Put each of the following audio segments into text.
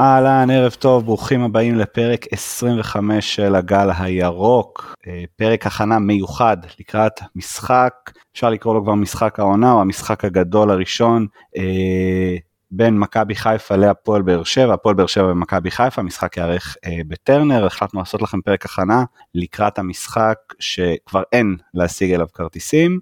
אהלן, ערב טוב, ברוכים הבאים לפרק 25 של הגל הירוק, אה, פרק הכנה מיוחד לקראת משחק, אפשר לקרוא לו כבר משחק העונה או המשחק הגדול הראשון אה, בין מכבי חיפה להפועל באר שבע, הפועל באר שבע ומכבי חיפה, המשחק יארך אה, בטרנר, החלטנו לעשות לכם פרק הכנה לקראת המשחק שכבר אין להשיג אליו כרטיסים,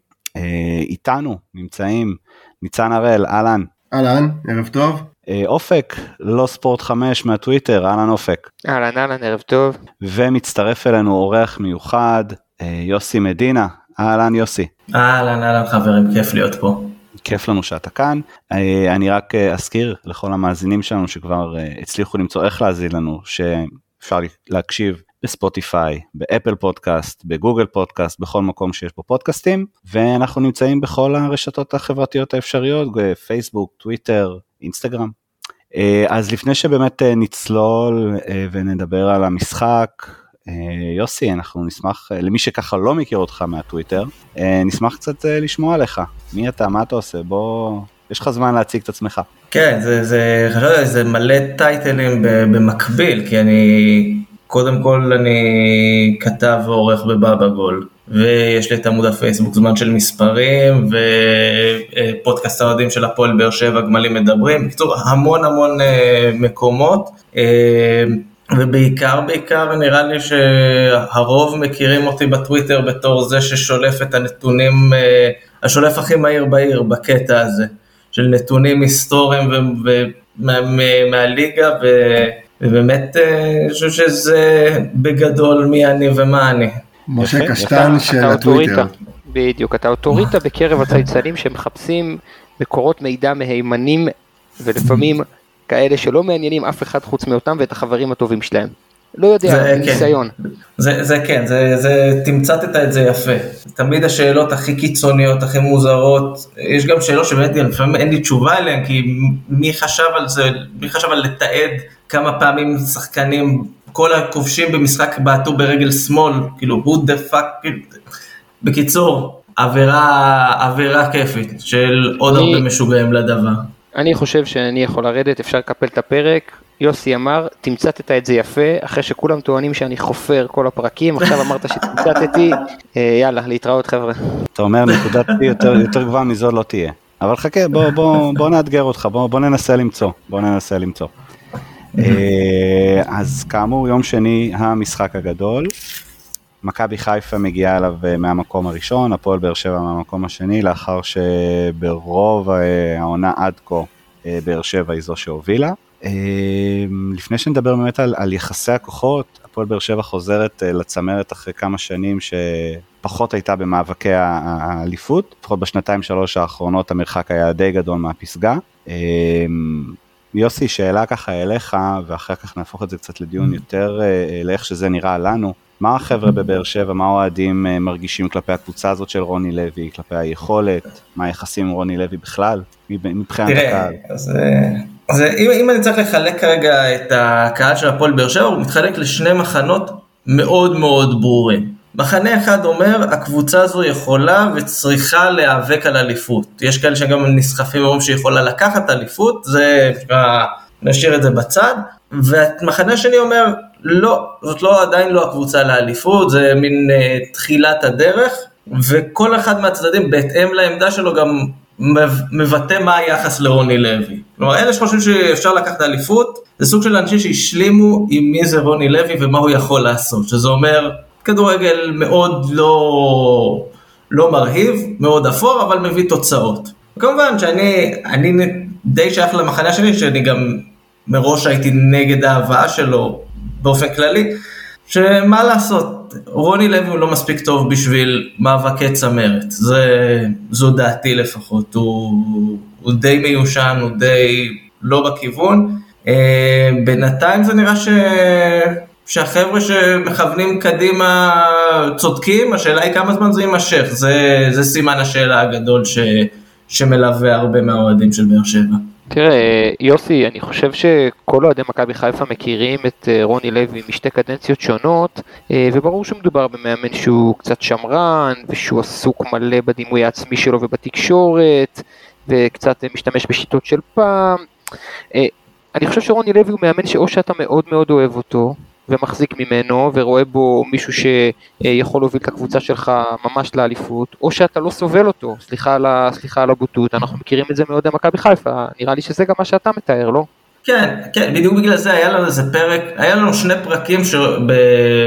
איתנו נמצאים ניצן הראל, אהלן. אהלן, ערב טוב. אה, אופק, לא ספורט 5 מהטוויטר, אהלן אופק. אהלן אהלן, ערב טוב. ומצטרף אלינו אורח מיוחד, אה, יוסי מדינה, אהלן יוסי. אהלן אהלן חברים, כיף להיות פה. כיף לנו שאתה כאן. אה, אני רק אזכיר לכל המאזינים שלנו שכבר הצליחו למצוא איך להאזין לנו, שאפשר להקשיב בספוטיפיי, באפל פודקאסט, בגוגל פודקאסט, בכל מקום שיש בו פודקאסטים, ואנחנו נמצאים בכל הרשתות החברתיות האפשריות, פייסבוק, טוויטר, אינסטגרם. אה, אז לפני שבאמת אה, נצלול אה, ונדבר על המשחק, יוסי, אנחנו נשמח, למי שככה לא מכיר אותך מהטוויטר, נשמח קצת לשמוע עליך. מי אתה, מה אתה עושה? בוא, יש לך זמן להציג את עצמך. כן, זה, זה, חשבתי, זה מלא טייטלים במקביל, כי אני, קודם כל אני כתב ועורך בבאבא גול. ויש לי את עמוד הפייסבוק זמן של מספרים, ופודקאסט האוהדים של הפועל באר שבע, גמלים מדברים, בקיצור המון המון אה, מקומות, אה, ובעיקר בעיקר נראה לי שהרוב מכירים אותי בטוויטר בתור זה ששולף את הנתונים, אה, השולף הכי מהיר בעיר בקטע הזה, של נתונים היסטוריים מהליגה, ובאמת אני חושב שזה בגדול מי אני ומה אני. משה קשטן של הטוויטר. בדיוק, אתה אוטוריטה בקרב הצייצנים שמחפשים מקורות מידע מהימנים ולפעמים כאלה שלא מעניינים אף אחד חוץ מאותם ואת החברים הטובים שלהם. לא יודע, זה כן. ניסיון. זה, זה כן, זה, זה, תמצתת את זה יפה. תמיד השאלות הכי קיצוניות, הכי מוזרות, יש גם שאלות שבאמת לפעמים אין לי תשובה אליהן, כי מי חשב על זה, מי חשב על לתעד כמה פעמים שחקנים כל הכובשים במשחק בעטו ברגל שמאל, כאילו, who the fuck, כאילו, בקיצור, עבירה, עבירה כיפית של עוד אני, הרבה משוגעים לדבר. אני חושב שאני יכול לרדת, אפשר לקפל את הפרק. יוסי אמר, תמצתת את זה יפה, אחרי שכולם טוענים שאני חופר כל הפרקים, עכשיו אמרת שתמצתתי, אה, יאללה, להתראות חבר'ה. אתה אומר נקודת יותר, יותר גבוהה מזו לא תהיה. אבל חכה, בוא, בוא, בוא נאתגר אותך, בוא, בוא ננסה למצוא, בוא ננסה למצוא. אה, אז כאמור יום שני המשחק הגדול, מכבי חיפה מגיעה אליו אה, מהמקום הראשון, הפועל באר שבע מהמקום השני, לאחר שברוב העונה עד כה באר שבע היא זו שהובילה. לפני שנדבר באמת על, על יחסי הכוחות, הפועל באר שבע חוזרת לצמרת אחרי כמה שנים שפחות הייתה במאבקי האליפות, לפחות בשנתיים שלוש האחרונות המרחק היה די גדול מהפסגה. יוסי, שאלה ככה אליך, ואחר כך נהפוך את זה קצת לדיון יותר אה, לאיך שזה נראה לנו. מה החבר'ה בבאר שבע, מה האוהדים אה, מרגישים כלפי הקבוצה הזאת של רוני לוי, כלפי היכולת, מה היחסים עם רוני לוי בכלל, מבחינת תראה, הקהל? אז, אה, אז אם, אם אני צריך לחלק כרגע את הקהל של הפועל באר שבע, הוא מתחלק לשני מחנות מאוד מאוד ברורים. מחנה אחד אומר, הקבוצה הזו יכולה וצריכה להיאבק על אליפות. יש כאלה שגם נסחפים ואומרים שהיא יכולה לקחת אליפות, זה, נשאיר את זה בצד. והמחנה השני אומר, לא, זאת לא עדיין לא הקבוצה לאליפות, זה מין uh, תחילת הדרך, וכל אחד מהצדדים בהתאם לעמדה שלו גם מבטא מה היחס לרוני לוי. כלומר, אלה שחושבים שאפשר לקחת אליפות, זה סוג של אנשים שהשלימו עם מי זה רוני לוי ומה הוא יכול לעשות, שזה אומר כדורגל מאוד לא, לא מרהיב, מאוד אפור, אבל מביא תוצאות. כמובן שאני אני די שייך למחנה שלי, שאני גם מראש הייתי נגד ההבאה שלו באופן כללי, שמה לעשות, רוני לוי הוא לא מספיק טוב בשביל מאבקי צמרת, זה, זו דעתי לפחות, הוא, הוא די מיושן, הוא די לא בכיוון. אה, בינתיים זה נראה ש... שהחבר'ה שמכוונים קדימה צודקים, השאלה היא כמה זמן זה יימשך, זה, זה סימן השאלה הגדול ש, שמלווה הרבה מהאוהדים של באר שבע. תראה, יוסי, אני חושב שכל אוהדי מכבי חיפה מכירים את אה, רוני לוי משתי קדנציות שונות, אה, וברור שמדובר במאמן שהוא קצת שמרן, ושהוא עסוק מלא בדימוי העצמי שלו ובתקשורת, וקצת משתמש בשיטות של פעם. אה, אני חושב שרוני לוי הוא מאמן שאו שאתה מאוד מאוד אוהב אותו, ומחזיק ממנו ורואה בו מישהו שיכול להוביל את הקבוצה שלך ממש לאליפות, או שאתה לא סובל אותו, סליחה על, סליחה על הבוטות, אנחנו מכירים את זה מאוד במכבי חיפה, נראה לי שזה גם מה שאתה מתאר, לא? כן, כן, בדיוק בגלל זה היה לנו איזה פרק, היה לנו שני פרקים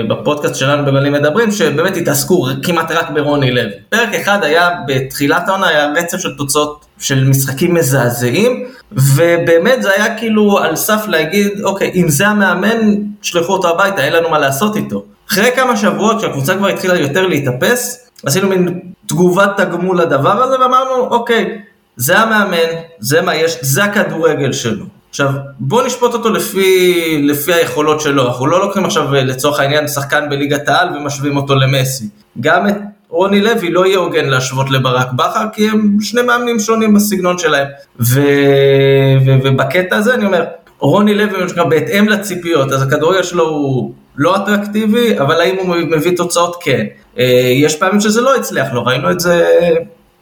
בפודקאסט שלנו בגלים מדברים, שבאמת התעסקו כמעט רק ברוני לוי. פרק אחד היה בתחילת העונה, היה רצף של תוצאות של משחקים מזעזעים, ובאמת זה היה כאילו על סף להגיד, אוקיי, אם זה המאמן, שלחו אותו הביתה, אין לנו מה לעשות איתו. אחרי כמה שבועות, כשהקבוצה כבר התחילה יותר להתאפס, עשינו מין תגובת תגמול לדבר הזה, ואמרנו, אוקיי, זה המאמן, זה מה יש, זה הכדורגל שלו. עכשיו, בוא נשפוט אותו לפי, לפי היכולות שלו, אנחנו לא לוקחים עכשיו לצורך העניין שחקן בליגת העל ומשווים אותו למסי. גם את רוני לוי לא יהיה הוגן להשוות לברק בכר, כי הם שני מאמנים שונים בסגנון שלהם. ו... ו... ובקטע הזה אני אומר, רוני לוי משקע בהתאם לציפיות, אז הכדורגל שלו הוא לא אטרקטיבי, אבל האם הוא מביא תוצאות? כן. אה, יש פעמים שזה לא הצליח לו, ראינו את זה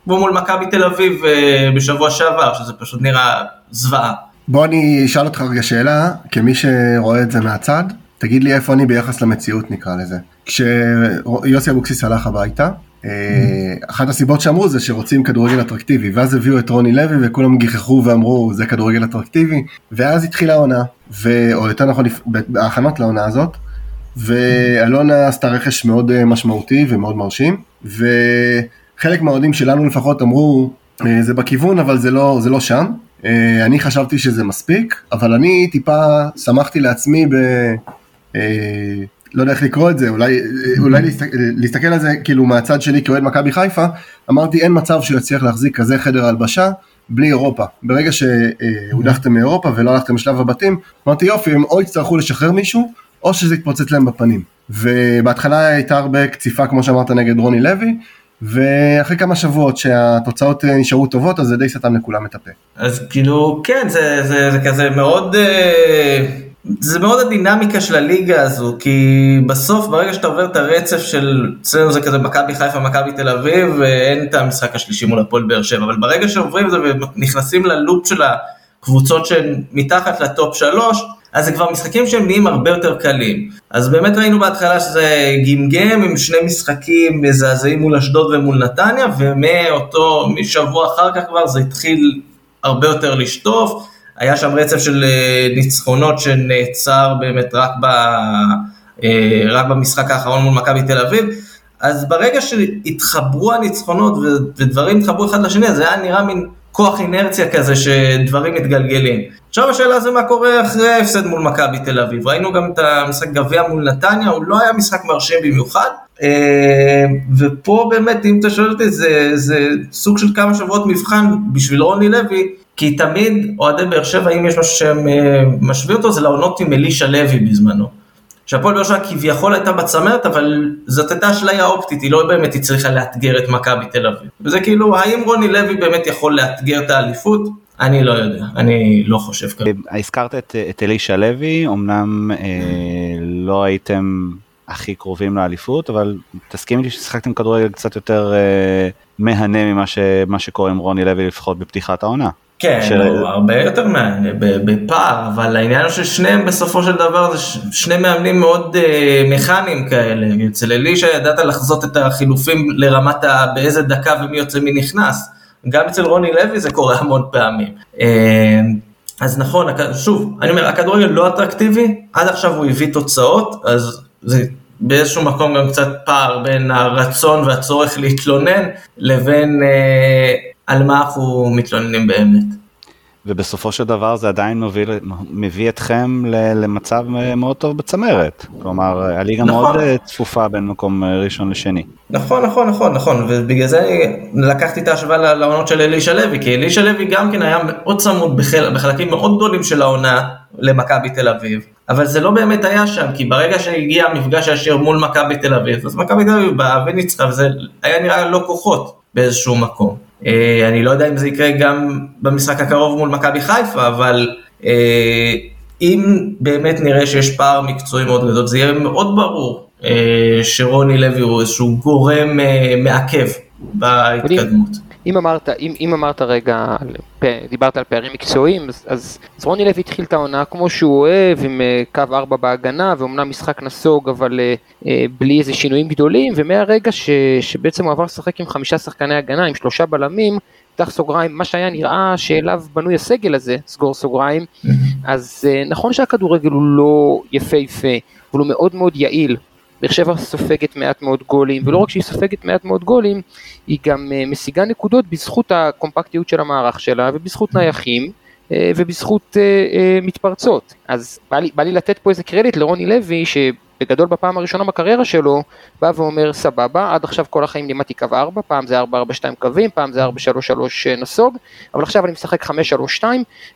כמו מול מכבי תל אביב אה, בשבוע שעבר, שזה פשוט נראה זוועה. בוא אני אשאל אותך רגע שאלה, כמי שרואה את זה מהצד, תגיד לי איפה אני ביחס למציאות נקרא לזה. כשיוסי אבוקסיס הלך הביתה, אה, אחת הסיבות שאמרו זה שרוצים כדורגל אטרקטיבי, ואז הביאו את רוני לוי וכולם גיחכו ואמרו זה כדורגל אטרקטיבי, ואז התחילה העונה, ו... או יותר נכון בהכנות לעונה הזאת, ואלונה עשתה רכש מאוד אה, משמעותי ומאוד מרשים, וחלק מהאוהדים שלנו לפחות אמרו אה, זה בכיוון אבל זה לא, זה לא שם, אני חשבתי שזה מספיק, אבל אני טיפה שמחתי לעצמי ב... אה, לא יודע איך לקרוא את זה, אולי, אולי להסתכל, להסתכל על זה כאילו מהצד שלי כאוהד מכבי חיפה, אמרתי אין מצב שהוא יצליח להחזיק כזה חדר הלבשה בלי אירופה. ברגע שהודחתם מאירופה ולא הלכתם לשלב הבתים, אמרתי יופי, הם או יצטרכו לשחרר מישהו, או שזה יתפוצץ להם בפנים. ובהתחלה הייתה הרבה קציפה כמו שאמרת נגד רוני לוי, ואחרי כמה שבועות שהתוצאות אה, נשארו טובות אז זה די סתם לכולם את הפה. אז כאילו כן זה, זה, זה כזה מאוד אה, זה מאוד הדינמיקה של הליגה הזו כי בסוף ברגע שאתה עובר את הרצף של אצלנו זה כזה מכבי חיפה מכבי תל אביב ואין את המשחק השלישי מול הפועל באר שבע אבל ברגע שעוברים את זה ונכנסים ללופ של הקבוצות שהן מתחת לטופ שלוש אז זה כבר משחקים שהם נהיים הרבה יותר קלים. אז באמת ראינו בהתחלה שזה גמגם עם שני משחקים מזעזעים מול אשדוד ומול נתניה, ומאותו, משבוע אחר כך כבר זה התחיל הרבה יותר לשטוף. היה שם רצף של אה, ניצחונות שנעצר באמת רק, ב, אה, רק במשחק האחרון מול מכבי תל אביב. אז ברגע שהתחברו הניצחונות ודברים התחברו אחד לשני, זה היה נראה מין כוח אינרציה כזה שדברים מתגלגלים. עכשיו השאלה זה מה קורה אחרי ההפסד מול מכבי תל אביב. ראינו גם את המשחק גביע מול נתניה, הוא לא היה משחק מרשים במיוחד. אה, ופה באמת, אם אתה שואל אותי, זה, זה סוג של כמה שבועות מבחן בשביל רוני לוי, כי תמיד אוהדי באר שבע, אם יש משהו שהם אה, משווים אותו, זה לעונות עם אלישע לוי בזמנו. שהפועל באר שבע כביכול הייתה בצמרת, אבל זאת הייתה אשליה אופטית, היא לא באמת הצליחה לאתגר את מכבי תל אביב. וזה כאילו, האם רוני לוי באמת יכול לאתגר את האליפות? אני לא יודע, אני לא חושב ככה. הזכרת את, את אלישע לוי, אמנם אה, לא הייתם הכי קרובים לאליפות, אבל תסכים איתי ששיחקתם כדורגל קצת יותר אה, מהנה ממה שקורה עם רוני לוי לפחות בפתיחת העונה. כן, של... הוא הרבה יותר בפער, אבל העניין הוא ששניהם בסופו של דבר זה שני מאמנים מאוד uh, מכניים כאלה. אצל אלישע ידעת לחזות את החילופים לרמת ה... באיזה דקה ומי יוצא מי נכנס. גם אצל רוני לוי זה קורה המון פעמים. Uh, אז נכון, שוב, אני אומר, הכדורגל לא אטרקטיבי, עד עכשיו הוא הביא תוצאות, אז זה באיזשהו מקום גם קצת פער בין הרצון והצורך להתלונן לבין uh, על מה אנחנו מתלוננים באמת. ובסופו של דבר זה עדיין מוביל, מביא אתכם למצב מאוד טוב בצמרת. כלומר, הליגה נכון. מאוד אה, צפופה בין מקום אה, ראשון לשני. נכון, נכון, נכון, נכון, ובגלל זה אני לקחתי את ההשוואה לעונות של אלישע לוי, כי אלישע לוי גם כן היה מאוד צמוד בחל, בחלקים מאוד גדולים של העונה למכבי תל אביב, אבל זה לא באמת היה שם, כי ברגע שהגיע המפגש הישיר מול מכבי תל אביב, אז מכבי תל אביב באה וניצחה, וזה היה נראה לא כוחות באיזשהו מקום. אה, אני לא יודע אם זה יקרה גם במשחק הקרוב מול מכבי חיפה, אבל אה, אם באמת נראה שיש פער מקצועי מאוד גדול, זה יהיה מאוד ברור אה, שרוני לוי הוא איזשהו גורם מעכב בהתקדמות. אם אמרת, אם, אם אמרת רגע, דיברת על פערים מקצועיים, אז, אז, אז רוני לוי התחיל את העונה כמו שהוא אוהב, עם אה, קו 4 בהגנה, ואומנם משחק נסוג, אבל אה, אה, בלי איזה שינויים גדולים, ומהרגע ש, שבעצם הוא עבר לשחק עם חמישה שחקני הגנה, עם שלושה בלמים, פתח סוגריים, מה שהיה נראה שאליו בנוי הסגל הזה, סגור סוגריים, אז נכון שהכדורגל הוא לא יפהפה, אבל הוא מאוד מאוד יעיל, באר שבע סופגת מעט מאוד גולים, ולא רק שהיא סופגת מעט מאוד גולים, היא גם אה, משיגה נקודות בזכות הקומפקטיות של המערך שלה, ובזכות נייחים, אה, ובזכות אה, מתפרצות. אז בא לי, בא לי לתת פה איזה קרדיט לרוני לוי, שבגדול בפעם הראשונה בקריירה שלו, בא ואומר סבבה, עד עכשיו כל החיים לימדתי קו 4, פעם זה 4-4-2 קווים, פעם זה 4-3-3 נסוג, אבל עכשיו אני משחק 5-3-2,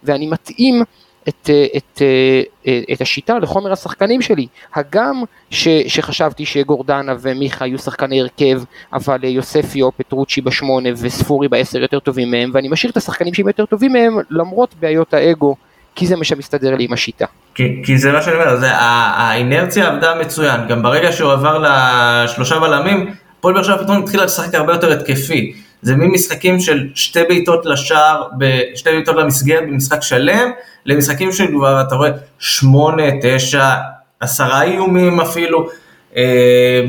ואני מתאים את, אה, את, אה, אה, את השיטה לחומר השחקנים שלי. הגם ש, שחשבתי שגורדנה ומיכה היו שחקני הרכב, אבל יוספי או פטרוצ'י בשמונה וספורי בעשר יותר טובים מהם, ואני משאיר את השחקנים שהם יותר טובים מהם, למרות בעיות האגו, כי זה מה שמסתדר לי עם השיטה. כי, כי זה מה שאני אומר, זה, האינרציה עבדה מצוין, גם ברגע שהוא עבר לשלושה בלמים, הפועל באר שבע פתאום התחילה לשחק הרבה יותר התקפי. זה מין משחקים של שתי בעיטות לשער, שתי בעיטות למסגרת במשחק שלם, למשחקים של כבר אתה רואה שמונה, תשע, עשרה איומים אפילו, אה,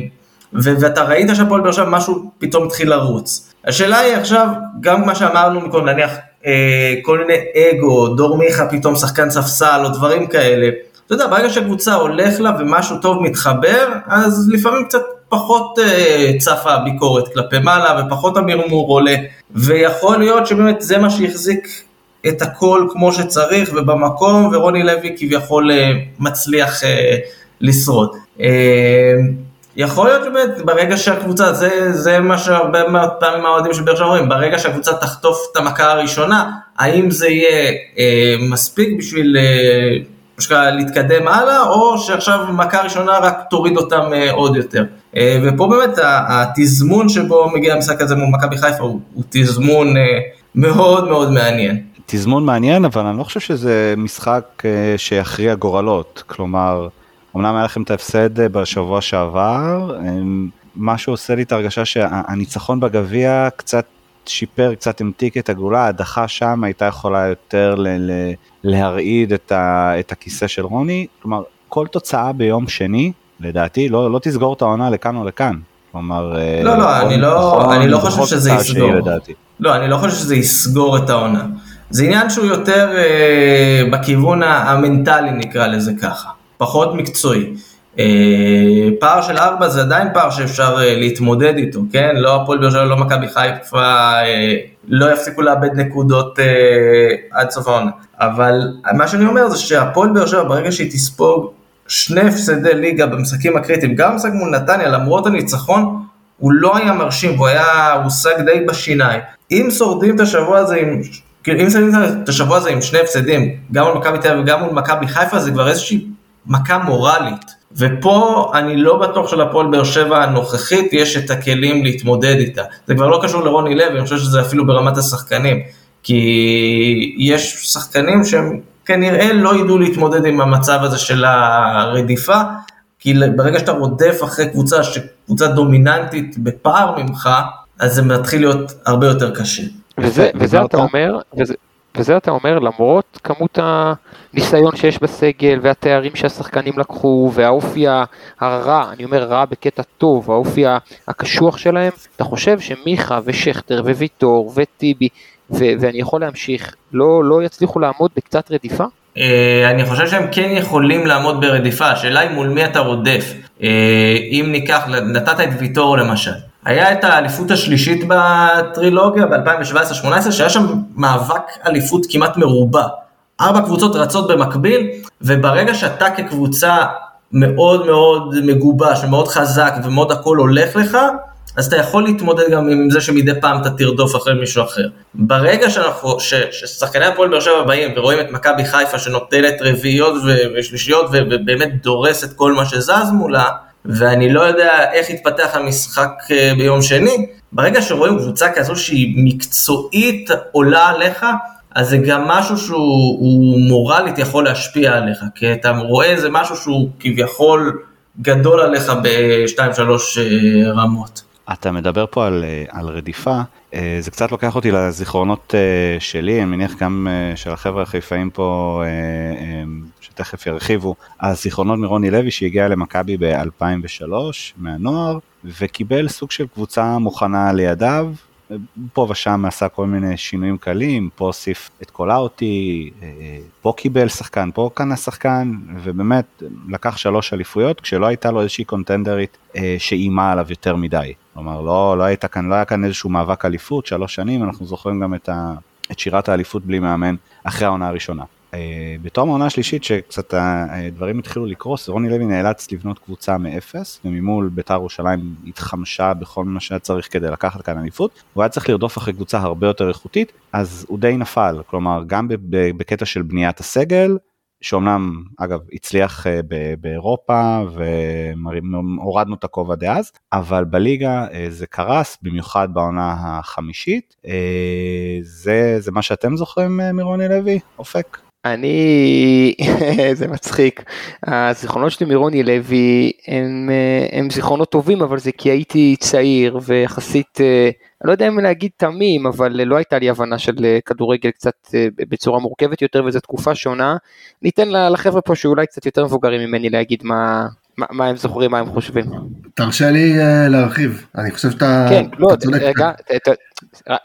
ואתה ראית שהפועל באר שבע משהו פתאום התחיל לרוץ. השאלה היא עכשיו, גם מה שאמרנו מקודם, נניח אה, כל מיני אגו, דור מיכה פתאום שחקן ספסל או דברים כאלה. אתה יודע, ברגע שהקבוצה הולך לה ומשהו טוב מתחבר, אז לפעמים קצת פחות uh, צפה הביקורת כלפי מעלה ופחות המרמור עולה, ויכול להיות שבאמת זה מה שהחזיק את הכל כמו שצריך ובמקום, ורוני לוי כביכול uh, מצליח uh, לשרוד. יכול להיות שבאמת ברגע שהקבוצה, זה, זה מה שהרבה פעמים האוהדים של באר שבע אומרים, ברגע שהקבוצה תחטוף את המכה הראשונה, האם זה יהיה אה, מספיק בשביל אה, להתקדם הלאה, או שעכשיו מכה ראשונה רק תוריד אותם אה, עוד יותר. אה, ופה באמת התזמון שבו מגיע המשחק הזה מול מכבי חיפה הוא, הוא תזמון אה, מאוד מאוד מעניין. תזמון מעניין, אבל אני לא חושב שזה משחק שיכריע גורלות. כלומר, אמנם היה לכם את ההפסד בשבוע שעבר, מה שעושה לי את ההרגשה שהניצחון בגביע קצת שיפר, קצת המתיק את הגאולה, ההדחה שם הייתה יכולה יותר ל- ל- להרעיד את, ה- את הכיסא של רוני, כלומר כל תוצאה ביום שני, לדעתי, לא, לא תסגור את העונה לכאן או לכאן. כלומר, אה, לא, לא, אני לא, נכון, אני לא חושב שזה יסגור. לא, אני לא חושב שזה יסגור את העונה. זה עניין שהוא יותר אה, בכיוון המנטלי נקרא לזה ככה, פחות מקצועי. אה, פער של ארבע זה עדיין פער שאפשר אה, להתמודד איתו, כן? לא הפועל באר שבע, לא מכבי חיפה, אה, לא יפסיקו לאבד נקודות עד סוף העונה. אבל מה שאני אומר זה שהפועל באר שבע, ברגע שהיא תספוג שני הפסדי ליגה במשחקים הקריטיים, גם במשחק מול נתניה, למרות הניצחון, הוא לא היה מרשים, הוא היה, הושג די בשיניים. אם שורדים את השבוע הזה עם, כאילו אם שורדים את השבוע הזה עם שני הפסדים, גם מול מכבי תל אביב וגם מול מכבי חיפה, זה כבר איזושהי מכה מורלית. ופה אני לא בטוח שלפועל באר שבע הנוכחית יש את הכלים להתמודד איתה. זה כבר לא קשור לרוני לוי, אני חושב שזה אפילו ברמת השחקנים. כי יש שחקנים שהם כנראה לא ידעו להתמודד עם המצב הזה של הרדיפה, כי ברגע שאתה רודף אחרי קבוצה, קבוצה דומיננטית בפער ממך, אז זה מתחיל להיות הרבה יותר קשה. וזה, וזה אתה אומר, וזה, וזה אתה אומר למרות כמות הניסיון שיש בסגל והתארים שהשחקנים לקחו והאופי הרע, אני אומר רע בקטע טוב, האופי הקשוח שלהם, אתה חושב שמיכה ושכטר וויטור וטיבי ו- ואני יכול להמשיך, לא, לא יצליחו לעמוד בקצת רדיפה? אה, אני חושב שהם כן יכולים לעמוד ברדיפה, השאלה היא מול מי אתה רודף. אה, אם ניקח, נתת את ויטור למשל. היה את האליפות השלישית בטרילוגיה ב-2017-2018, שהיה שם מאבק אליפות כמעט מרובע. ארבע קבוצות רצות במקביל, וברגע שאתה כקבוצה מאוד מאוד מגובש ומאוד חזק ומאוד הכל הולך לך, אז אתה יכול להתמודד גם עם זה שמדי פעם אתה תרדוף אחרי מישהו אחר. ברגע שאנחנו, ש, ששחקני הפועל באר שבע באים ורואים את מכבי חיפה שנוטלת רביעיות ושלישיות ובאמת דורסת כל מה שזז מולה, ואני לא יודע איך יתפתח המשחק אה, ביום שני, ברגע שרואים קבוצה כזו שהיא מקצועית עולה עליך, אז זה גם משהו שהוא מורלית יכול להשפיע עליך, כי אתה רואה איזה משהו שהוא כביכול גדול עליך בשתיים שלוש אה, רמות. אתה מדבר פה על, אה, על רדיפה, זה קצת לוקח אותי לזיכרונות שלי, אני מניח גם של החבר'ה החיפאים פה, שתכף ירחיבו, הזיכרונות מרוני לוי שהגיע למכבי ב-2003 מהנוער, וקיבל סוג של קבוצה מוכנה לידיו, פה ושם עשה כל מיני שינויים קלים, פה הוסיף את קולאוטי, פה קיבל שחקן, פה קנה שחקן, ובאמת לקח שלוש אליפויות כשלא הייתה לו איזושהי קונטנדרית שאיימה עליו יותר מדי. כלומר, לא, לא, הייתה כאן, לא היה כאן איזשהו מאבק אליפות, שלוש שנים, אנחנו זוכרים גם את, ה, את שירת האליפות בלי מאמן אחרי העונה הראשונה. Uh, בתום העונה השלישית שקצת הדברים התחילו לקרוס, רוני לוי נאלץ לבנות קבוצה מאפס, וממול בית"ר ירושלים התחמשה בכל מה שהיה צריך כדי לקחת כאן אליפות, הוא היה צריך לרדוף אחרי קבוצה הרבה יותר איכותית, אז הוא די נפל, כלומר גם בקטע של בניית הסגל, שאומנם אגב הצליח אה, באירופה והורדנו את הכובע דאז, אבל בליגה אה, זה קרס, במיוחד בעונה החמישית. אה, זה, זה מה שאתם זוכרים מרוני לוי, אופק? אני, זה מצחיק, הזיכרונות שלי מרוני לוי הם, הם זיכרונות טובים אבל זה כי הייתי צעיר ויחסית, אני לא יודע אם להגיד תמים אבל לא הייתה לי הבנה של כדורגל קצת בצורה מורכבת יותר וזו תקופה שונה, ניתן לחבר'ה פה שאולי קצת יותר מבוגרים ממני להגיד מה, מה, מה הם זוכרים, מה הם חושבים. תרשה לי uh, להרחיב, אני חושב שאתה כן, לא, צודק. רגע, ת, ת,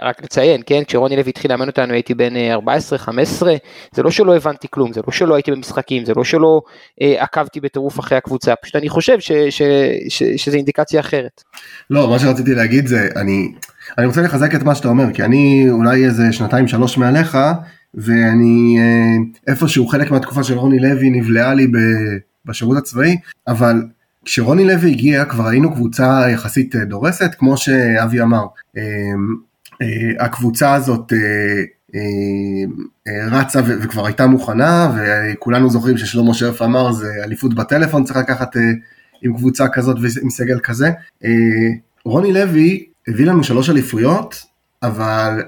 רק לציין, כן, כשרוני לוי התחיל לאמן אותנו הייתי בן 14-15, אה, זה לא שלא הבנתי כלום, זה לא שלא הייתי במשחקים, זה לא שלא אה, עקבתי בטירוף אחרי הקבוצה, פשוט אני חושב ש, ש, ש, שזו אינדיקציה אחרת. לא, מה שרציתי להגיד זה, אני, אני רוצה לחזק את מה שאתה אומר, כי אני אולי איזה שנתיים שלוש מעליך, ואני אה, איפשהו חלק מהתקופה של רוני לוי נבלעה לי ב... בשירות הצבאי, אבל כשרוני לוי הגיע כבר היינו קבוצה יחסית אה, דורסת, כמו שאבי אמר. אה, אה, הקבוצה הזאת רצה וכבר הייתה מוכנה, וכולנו זוכרים ששלמה שרף אמר זה אליפות בטלפון צריך לקחת עם קבוצה כזאת ועם סגל כזה. רוני לוי הביא לנו שלוש אליפויות, אבל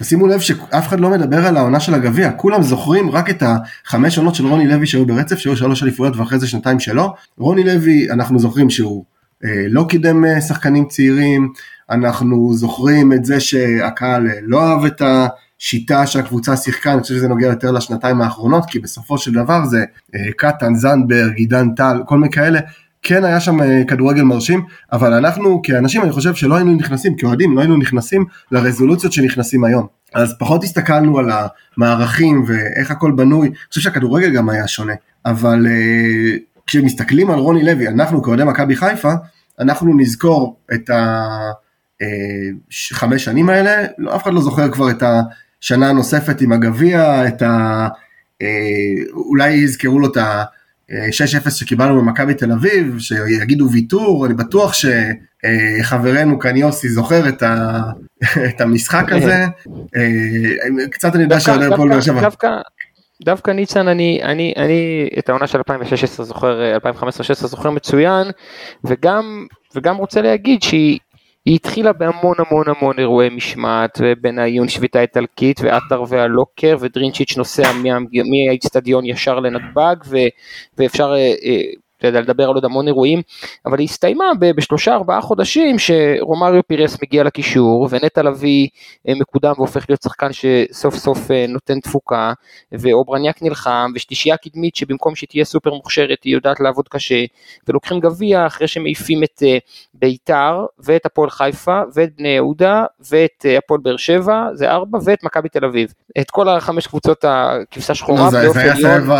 תשימו לב שאף אחד לא מדבר על העונה של הגביע, כולם זוכרים רק את החמש עונות של רוני לוי שהיו ברצף, שהיו שלוש אליפויות ואחרי זה שנתיים שלו. רוני לוי, אנחנו זוכרים שהוא אה, לא קידם אה, שחקנים צעירים, אנחנו זוכרים את זה שהקהל אה, לא אהב את השיטה שהקבוצה שיחקה, אני חושב שזה נוגע יותר לשנתיים האחרונות, כי בסופו של דבר זה אה, קטן, זנדברג, עידן טל, כל מיני כאלה. כן היה שם אה, כדורגל מרשים, אבל אנחנו כאנשים אני חושב שלא היינו נכנסים, כאוהדים לא היינו נכנסים לרזולוציות שנכנסים היום. אז פחות הסתכלנו על המערכים ואיך הכל בנוי, אני חושב שהכדורגל גם היה שונה, אבל uh, כשמסתכלים על רוני לוי, אנחנו כאוהדי מכבי חיפה, אנחנו נזכור את החמש אה, שנים האלה, לא, אף אחד לא זוכר כבר את השנה הנוספת עם הגביע, את ה... אולי יזכרו לו את ה... 6-0 שקיבלנו ממכבי תל אביב, שיגידו ויתור, אני בטוח שחברנו כאן יוסי זוכר את, ה, את המשחק הזה, אה, קצת אני יודע שעולה פה באר שבע. דווקא ניצן אני אני אני את העונה של 2016 זוכר 2015-2016 זוכר מצוין וגם וגם רוצה להגיד שהיא היא התחילה בהמון המון המון אירועי משמעת, ובניון שביתה איטלקית, ועטר והלוקר, ודרינצ'יץ' נוסע מהאיצטדיון ישר לנתב"ג, ואפשר אה, אה, אתה יודע, לדבר על עוד המון אירועים, אבל היא הסתיימה בשלושה ארבעה חודשים שרומריו פירס מגיע לקישור ונטע לביא אה, מקודם והופך להיות שחקן שסוף סוף אה, נותן תפוקה ואוברניאק נלחם ושלישייה קדמית שבמקום שהיא תהיה סופר מוכשרת היא יודעת לעבוד קשה ולוקחים גביע אחרי שמעיפים את אה, ביתר ואת הפועל חיפה ואת בני יהודה ואת הפועל באר שבע זה ארבע ואת מכבי תל אביב את כל החמש קבוצות הכבשה שחורה. זה היה סבב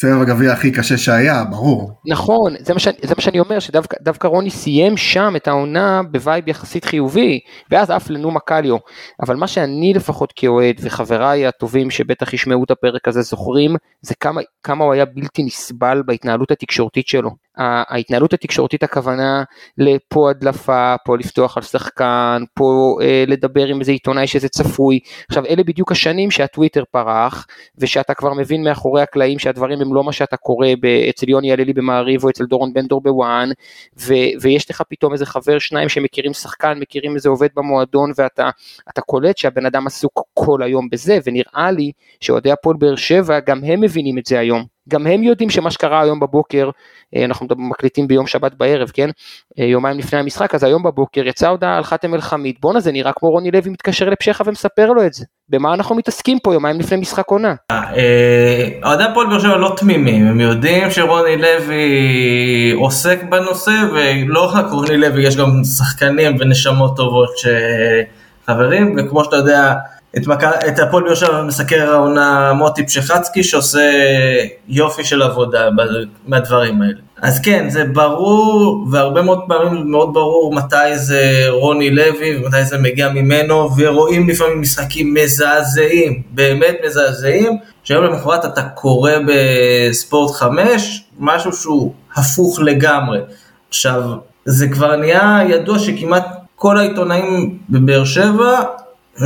סבב הגביע הכי קשה שהיה, ברור. נכון, זה מה, שאני, זה מה שאני אומר, שדווקא רוני סיים שם את העונה ב vibe יחסית חיובי, ואז עף לנומה קליו. אבל מה שאני לפחות כאוהד, וחבריי הטובים שבטח ישמעו את הפרק הזה זוכרים, זה כמה, כמה הוא היה בלתי נסבל בהתנהלות התקשורתית שלו. ההתנהלות התקשורתית הכוונה לפה הדלפה, פה לפתוח על שחקן, פה אה, לדבר עם איזה עיתונאי שזה צפוי. עכשיו אלה בדיוק השנים שהטוויטר פרח, ושאתה כבר מבין מאחורי הקלעים שהדברים הם לא מה שאתה קורא אצל יוני הללי במעריב או אצל דורון בן דור בוואן, ויש לך פתאום איזה חבר שניים שמכירים שחקן, מכירים איזה עובד במועדון, ואתה קולט שהבן אדם עסוק כל היום בזה, ונראה לי שאוהדי הפועל באר שבע גם הם מבינים את זה היום. גם הם יודעים שמה שקרה היום בבוקר, אה, אנחנו מקליטים ביום שבת בערב, כן? אה, יומיים לפני המשחק, אז היום בבוקר יצאה הודעה על חאתם אל-חמיד, בואנה זה נראה כמו רוני לוי מתקשר לפשחה ומספר לו את זה. במה אנחנו מתעסקים פה יומיים לפני משחק עונה? אוהדי הפועל באר שבע לא תמימים, הם יודעים שרוני לוי עוסק בנושא, ולא רק רוני לוי, יש גם שחקנים ונשמות טובות שחברים, וכמו שאתה יודע, את, מק... את הפועל באר שבע מסקר העונה מוטי פשחצקי שעושה יופי של עבודה מהדברים האלה. אז כן, זה ברור, והרבה מאוד פעמים מאוד ברור מתי זה רוני לוי ומתי זה מגיע ממנו, ורואים לפעמים משחקים מזעזעים, באמת מזעזעים, שהיום למחרת אתה קורא בספורט 5, משהו שהוא הפוך לגמרי. עכשיו, זה כבר נהיה ידוע שכמעט כל העיתונאים בבאר שבע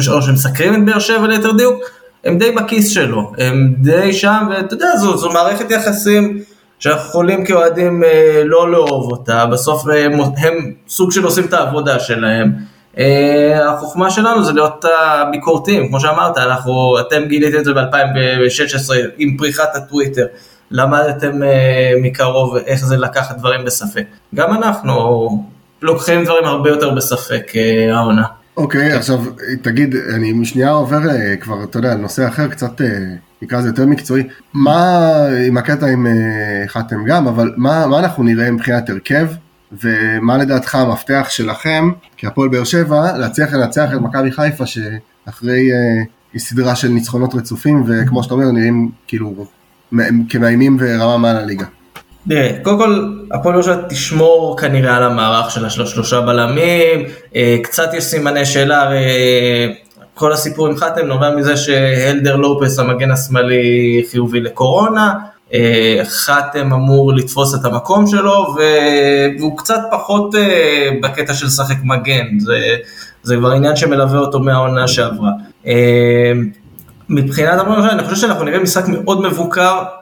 או שמסקרים את באר שבע ליתר דיוק, הם די בכיס שלו, הם די שם, ואתה יודע, זו, זו מערכת יחסים שאנחנו יכולים כאוהדים אה, לא לאהוב אותה, בסוף הם, הם סוג של עושים את העבודה שלהם. אה, החוכמה שלנו זה להיות הביקורתיים, כמו שאמרת, אנחנו, אתם גיליתם את זה ב-2016 עם פריחת הטוויטר, למדתם אה, מקרוב איך זה לקחת דברים בספק. גם אנחנו לוקחים דברים הרבה יותר בספק אה, העונה. אוקיי, okay, עכשיו תגיד, אני שנייה עובר אה, כבר, אתה יודע, על נושא אחר, קצת אה, נקרא לזה יותר מקצועי. מה, עם הקטע עם אה, חתם גם, אבל מה, מה אנחנו נראה מבחינת הרכב, ומה לדעתך המפתח שלכם, כהפועל באר שבע, להצליח לנצח את מכבי חיפה, שאחרי סדרה של ניצחונות רצופים, וכמו שאתה אומר, נראים כאילו כמאיימים ורמה מעל הליגה. תראה, קודם כל, הפועל ירושלים תשמור כנראה על המערך של השלושה בלמים, אה, קצת יש סימני שאלה, הרי כל הסיפור עם חתם נובע מזה שהלדר לופס, המגן השמאלי, חיובי לקורונה, אה, חתם אמור לתפוס את המקום שלו, והוא קצת פחות אה, בקטע של לשחק מגן, זה, זה כבר עניין שמלווה אותו מהעונה שעברה. מבחינת הפועל ירושלים, אני חושב שאנחנו נראה משחק מאוד מבוקר, אה,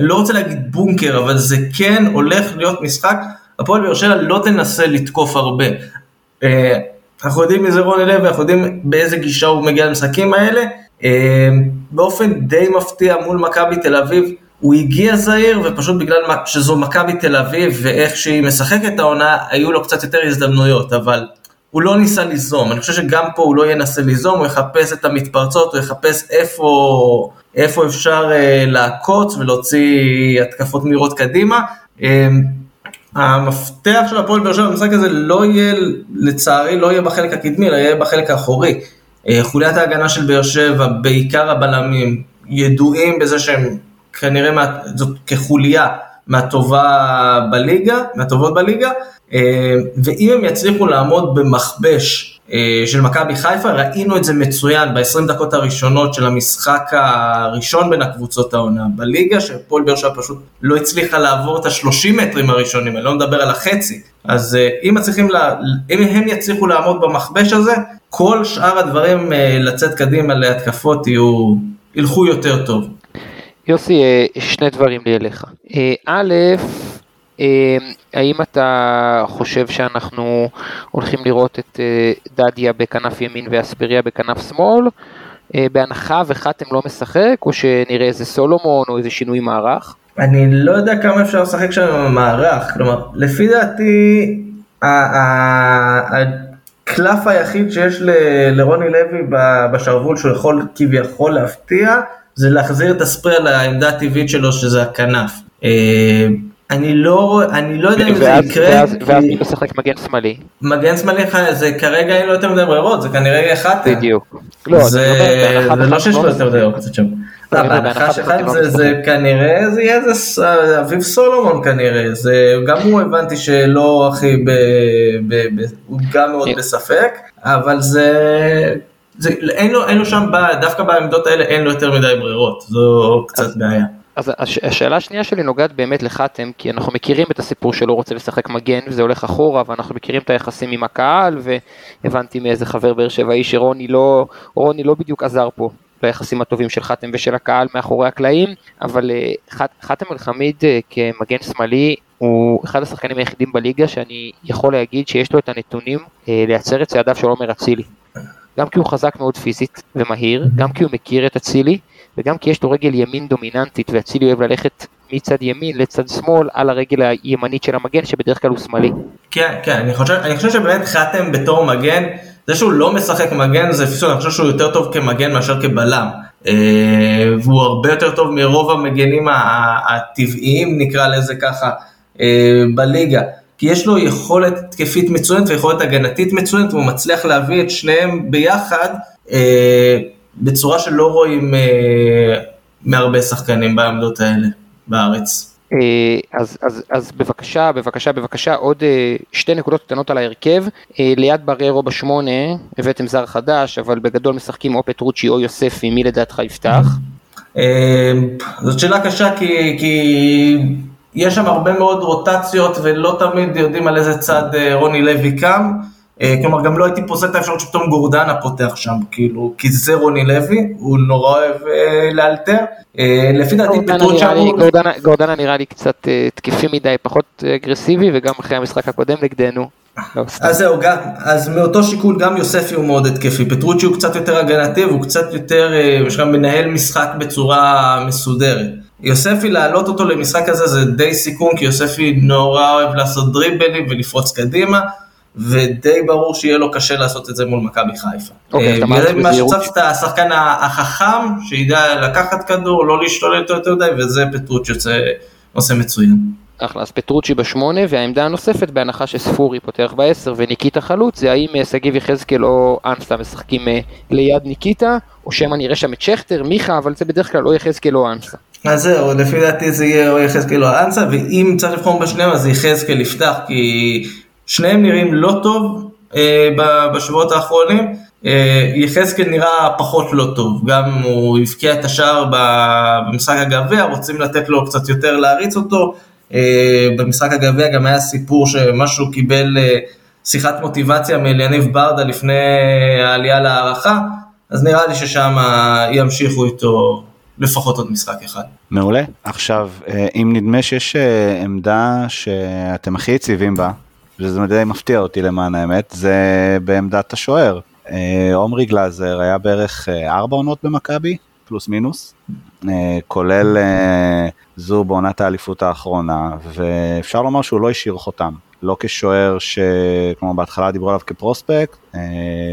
לא רוצה להגיד בונקר, אבל זה כן הולך להיות משחק, הפועל באר שבע לא תנסה לתקוף הרבה. אה, אנחנו יודעים מי זה רוני לוי, אנחנו יודעים באיזה גישה הוא מגיע למשחקים האלה. אה, באופן די מפתיע מול מכבי תל אביב, הוא הגיע זהיר, ופשוט בגלל שזו מכבי תל אביב ואיך שהיא משחקת העונה, היו לו קצת יותר הזדמנויות, אבל הוא לא ניסה ליזום. אני חושב שגם פה הוא לא ינסה ליזום, הוא יחפש את המתפרצות, הוא יחפש איפה... איפה אפשר uh, לעקוץ ולהוציא התקפות מהירות קדימה. Um, המפתח של הפועל באר שבע במשחק הזה לא יהיה, לצערי, לא יהיה בחלק הקדמי, אלא יהיה בחלק האחורי. Uh, חוליית ההגנה של באר שבע, בעיקר הבלמים, ידועים בזה שהם כנראה, מה, זאת כחוליה מהטובה בליגה, מהטובות בליגה, uh, ואם הם יצליחו לעמוד במכבש אה, של מכבי חיפה, ראינו את זה מצוין ב-20 דקות הראשונות של המשחק הראשון בין הקבוצות העונה בליגה, שפועל באר שבע פשוט לא הצליחה לעבור את ה-30 מטרים הראשונים, אני לא מדבר על החצי. אז אה, אם, לה, אם הם יצליחו לעמוד במכבש הזה, כל שאר הדברים אה, לצאת קדימה להתקפות יהיו, ילכו יותר טוב. יוסי, שני דברים לי אליך. א', אמ, האם אתה חושב שאנחנו הולכים לראות את אה, דדיה בכנף ימין ואספריה בכנף שמאל, אה, בהנחה וחתם לא משחק, או שנראה איזה סולומון או איזה שינוי מערך? אני לא יודע כמה אפשר לשחק שם עם המערך, כלומר, לפי דעתי, הקלף היחיד שיש לרוני לוי בשרוול שהוא יכול כביכול להפתיע, זה להחזיר את הספרי לעמדה הטבעית שלו שזה הכנף. אה, אני לא, אני לא יודע אם זה יקרה. ואז, ואז מי משחק מגן שמאלי? מגן שמאלי זה כרגע אין לו יותר מדי ברירות, זה כנראה יהיה חתם. בדיוק. לא, זה, זה לא שיש לו יותר מדי אופציות שם. לא, בהנחה שחתם זה כנראה זה יהיה איזה אביב סולומון כנראה, זה גם הוא הבנתי שלא הכי, הוא גם מאוד כן. בספק, אבל זה, זה אין, לו, אין לו שם, דווקא בעמדות האלה אין לו יותר מדי ברירות, זו קצת בעיה. אז הש, השאלה השנייה שלי נוגעת באמת לחתם, כי אנחנו מכירים את הסיפור שלא רוצה לשחק מגן וזה הולך אחורה, ואנחנו מכירים את היחסים עם הקהל, והבנתי מאיזה חבר באר שבעי שרוני לא, רוני לא בדיוק עזר פה ביחסים הטובים של חתם ושל הקהל מאחורי הקלעים, אבל אה, ח, חתם אל-חמיד אה, כמגן שמאלי הוא אחד השחקנים היחידים בליגה שאני יכול להגיד שיש לו את הנתונים אה, לייצר את צעדיו של עומר אצילי. גם כי הוא חזק מאוד פיזית ומהיר, גם כי הוא מכיר את אצילי, וגם כי יש לו רגל ימין דומיננטית ואצילי אוהב ללכת מצד ימין לצד שמאל על הרגל הימנית של המגן שבדרך כלל הוא שמאלי. כן, כן, אני חושב, אני חושב שבאמת חתם בתור מגן, זה שהוא לא משחק מגן זה פסול, אני חושב שהוא יותר טוב כמגן מאשר כבלם. אה, והוא הרבה יותר טוב מרוב המגנים הטבעיים נקרא לזה ככה אה, בליגה. כי יש לו יכולת תקפית מצוינת ויכולת הגנתית מצוינת והוא מצליח להביא את שניהם ביחד אה, בצורה שלא רואים מהרבה שחקנים בעמדות האלה בארץ. אז, אז, אז בבקשה, בבקשה, בבקשה, עוד שתי נקודות קטנות על ההרכב. ליד בררו בשמונה הבאתם זר חדש, אבל בגדול משחקים או פטרוצ'י או יוספי, מי לדעתך יפתח? זאת שאלה קשה כי, כי יש שם הרבה מאוד רוטציות ולא תמיד יודעים על איזה צד רוני לוי קם. כלומר, גם לא הייתי פוסל את האפשרות שפתאום גורדנה פותח שם, כאילו, כי זה רוני לוי, הוא נורא אוהב לאלתר. לפי דעתי פטרוצ'ה הוא... גורדנה נראה לי קצת תקפי מדי, פחות אגרסיבי, וגם אחרי המשחק הקודם נגדנו. אז זהו, גם, אז מאותו שיקול גם יוספי הוא מאוד התקפי, פטרוצ'י הוא קצת יותר הגנתי והוא קצת יותר, יש גם מנהל משחק בצורה מסודרת. יוספי להעלות אותו למשחק הזה זה די סיכון, כי יוספי נורא אוהב לעשות דריבלים ולפרוץ קדימה, ודי ברור שיהיה לו קשה לעשות את זה מול מכבי חיפה. אוקיי, אתה מעריך מה בזהירות. שצריך את השחקן החכם, שידע לקחת כדור, לא להשתולל יותר מדי, וזה פטרוצ'י יוצא, עושה מצוין. אחלה, אז פטרוצ'י בשמונה, והעמדה הנוספת בהנחה שספורי פותח בעשר וניקיטה חלוץ, זה האם אה, שגיב יחזקאל או אנסה משחקים אה, ליד ניקיטה, או שמא נראה שם את שכטר, מיכה, אבל זה בדרך כלל או יחזקאל או אנסה. אז זהו, לפי דעתי זה יהיה או יחזקאל או אנסה, ואם צריך לבחור בשניהם אז יחזקאל יפתח, כי שניהם נראים לא טוב אה, בשבועות האחרונים. אה, יחזקאל נראה פחות לא טוב, גם הוא הבקיע את השער במשחק הגביע, רוצים לתת לו קצת יותר להריץ אותו. אה, במשחק הגביע גם היה סיפור שמשהו קיבל אה, שיחת מוטיבציה מאליניב ברדה לפני העלייה להערכה, אז נראה לי ששם ימשיכו איתו לפחות עוד משחק אחד. מעולה. עכשיו, אה, אם נדמה שיש אה, עמדה שאתם הכי יציבים בה, וזה די מפתיע אותי למען האמת, זה בעמדת השוער. אה, עומרי גלאזר היה בערך ארבע עונות במכבי, פלוס מינוס, כולל זו בעונת האליפות האחרונה, ואפשר לומר שהוא לא השאיר חותם. לא כשוער ש... כלומר בהתחלה דיברו עליו כפרוספקט, אה,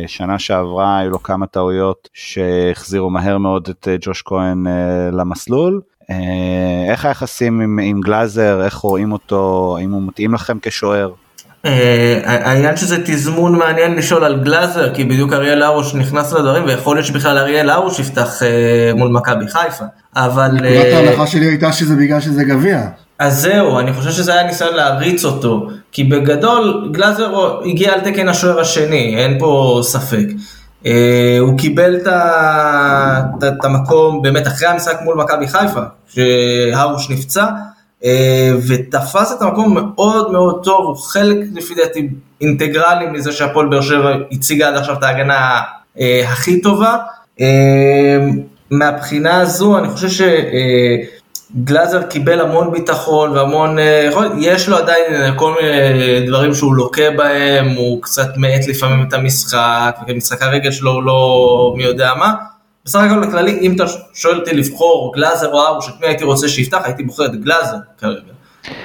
שנה שעברה היו לו כמה טעויות שהחזירו מהר מאוד את אה, ג'וש כהן אה, למסלול. איך היחסים עם, עם גלאזר, איך רואים אותו, האם הוא מתאים לכם כשוער? העניין שזה תזמון מעניין לשאול על גלאזר, כי בדיוק אריאל הרוש נכנס לדברים, ויכול להיות שבכלל אריאל הרוש יפתח מול מכבי חיפה. אבל... נקודת ההנחה שלי הייתה שזה בגלל שזה גביע. אז זהו, אני חושב שזה היה ניסיון להריץ אותו, כי בגדול גלאזר הגיע על תקן השוער השני, אין פה ספק. אה, הוא קיבל את המקום באמת אחרי המשחק מול מכבי חיפה, שהרוש נפצע, אה, ותפס את המקום מאוד מאוד טוב, הוא חלק לפי דעתי אינטגרלי מזה שהפועל באר שבע הציגה עד עכשיו את ההגנה אה, הכי טובה. אה, מהבחינה הזו אני חושב ש... אה, גלאזר קיבל המון ביטחון והמון, אה, יש לו עדיין אה, כל מיני דברים שהוא לוקה בהם, הוא קצת מאט לפעמים את המשחק, ומשחק הרגל שלו הוא לא מי יודע מה. בסך הכל בכללי, אם אתה שואל אותי לבחור גלאזר או ארוש, את מי הייתי רוצה שיפתח, הייתי בוחר את גלאזר כרגע.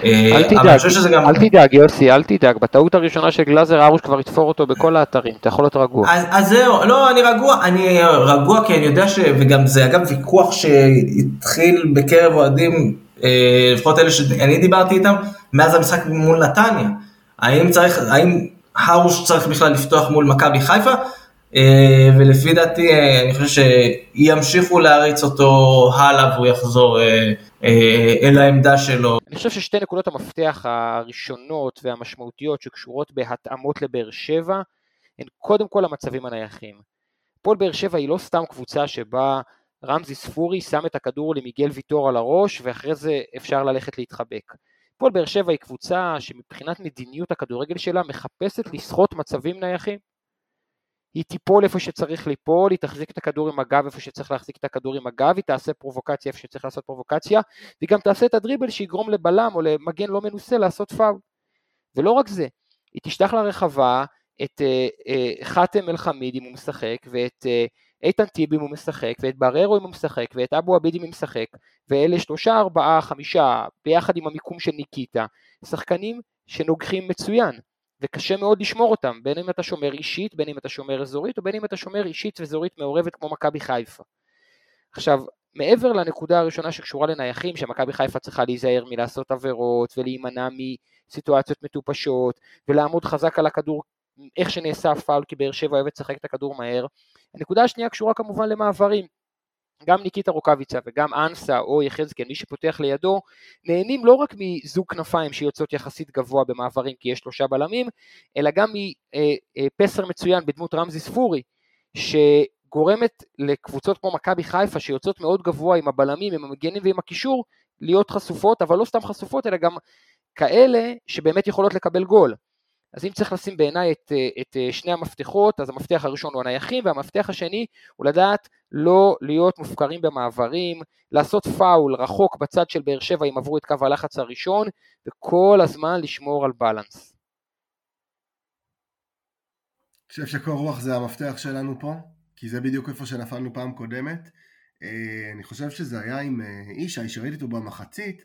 אה, אל תדאג, גם... אל תדאג יוסי, אל תדאג, בטעות הראשונה של גלאזר ארוש כבר יתפור אותו בכל האתרים, אתה יכול להיות רגוע. אז, אז זהו, לא, אני רגוע, אני רגוע כי אני יודע ש... וגם זה אגב ויכוח שהתחיל בקרב אוהדים, אה, לפחות אלה שאני דיברתי איתם, מאז המשחק מול נתניה. האם צריך, האם הרוש צריך בכלל לפתוח מול מכבי חיפה? אה, ולפי דעתי, אה, אני חושב שימשיכו להריץ אותו הלאה והוא יחזור אל העמדה שלו. אני חושב ששתי נקודות המפתח הראשונות והמשמעותיות שקשורות בהתאמות לבאר שבע, הן קודם כל המצבים הנייחים. הפועל באר שבע היא לא סתם קבוצה שבה רמזי ספורי שם את הכדור למיגל ויטור על הראש ואחרי זה אפשר ללכת להתחבק. הפועל באר שבע היא קבוצה שמבחינת מדיניות הכדורגל שלה מחפשת לסחוט מצבים נייחים. היא תיפול איפה שצריך ליפול, היא תחזיק את הכדור עם הגב איפה שצריך להחזיק את הכדור עם הגב, היא תעשה פרובוקציה איפה שצריך לעשות פרובוקציה, והיא גם תעשה את הדריבל שיגרום לבלם או למגן לא מנוסה לעשות פאול. ולא רק זה, היא תשלח לרחבה את אה, אה, חאתם אל חמיד אם הוא משחק, ואת אה, איתן טיבי אם הוא משחק, ואת בררו אם הוא משחק, ואת אבו עביד אם הוא משחק, ואלה שלושה, ארבעה, חמישה, ביחד עם המיקום של ניקיטה, שחקנים שנוגחים מצוין, וקשה מאוד לשמור אותם, בין אם אתה שומר אישית, בין אם אתה שומר אזורית, או בין אם אתה שומר אישית ואזורית מעורבת כמו מכבי חיפה. עכשיו, מעבר לנקודה הראשונה שקשורה לנייחים, שמכבי חיפה צריכה להיזהר מלעשות עבירות ולהימנע מסיטואציות מטופשות ולעמוד חזק על הכדור איך שנעשה הפאול, כי באר שבע אוהבת לשחק את הכדור מהר. הנקודה השנייה קשורה כמובן למעברים. גם ניקיטה רוקאביצה וגם אנסה או יחזקאל, מי שפותח לידו, נהנים לא רק מזוג כנפיים שיוצאות יחסית גבוה במעברים כי יש שלושה בלמים, אלא גם מפסר אה, אה, מצוין בדמות רמזי ספורי, שגורמת לקבוצות כמו מכבי חיפה שיוצאות מאוד גבוה עם הבלמים, עם המגנים ועם הקישור, להיות חשופות, אבל לא סתם חשופות, אלא גם כאלה שבאמת יכולות לקבל גול. אז אם צריך לשים בעיניי את, את שני המפתחות, אז המפתח הראשון הוא הנייחים, והמפתח השני הוא לדעת לא להיות מופקרים במעברים, לעשות פאול רחוק בצד של באר שבע אם עברו את קו הלחץ הראשון, וכל הזמן לשמור על בלנס. אני חושב שקור רוח זה המפתח שלנו פה, כי זה בדיוק איפה שנפלנו פעם קודמת. אה, אני חושב שזה היה עם איש, אה, שראיתי אותו במחצית,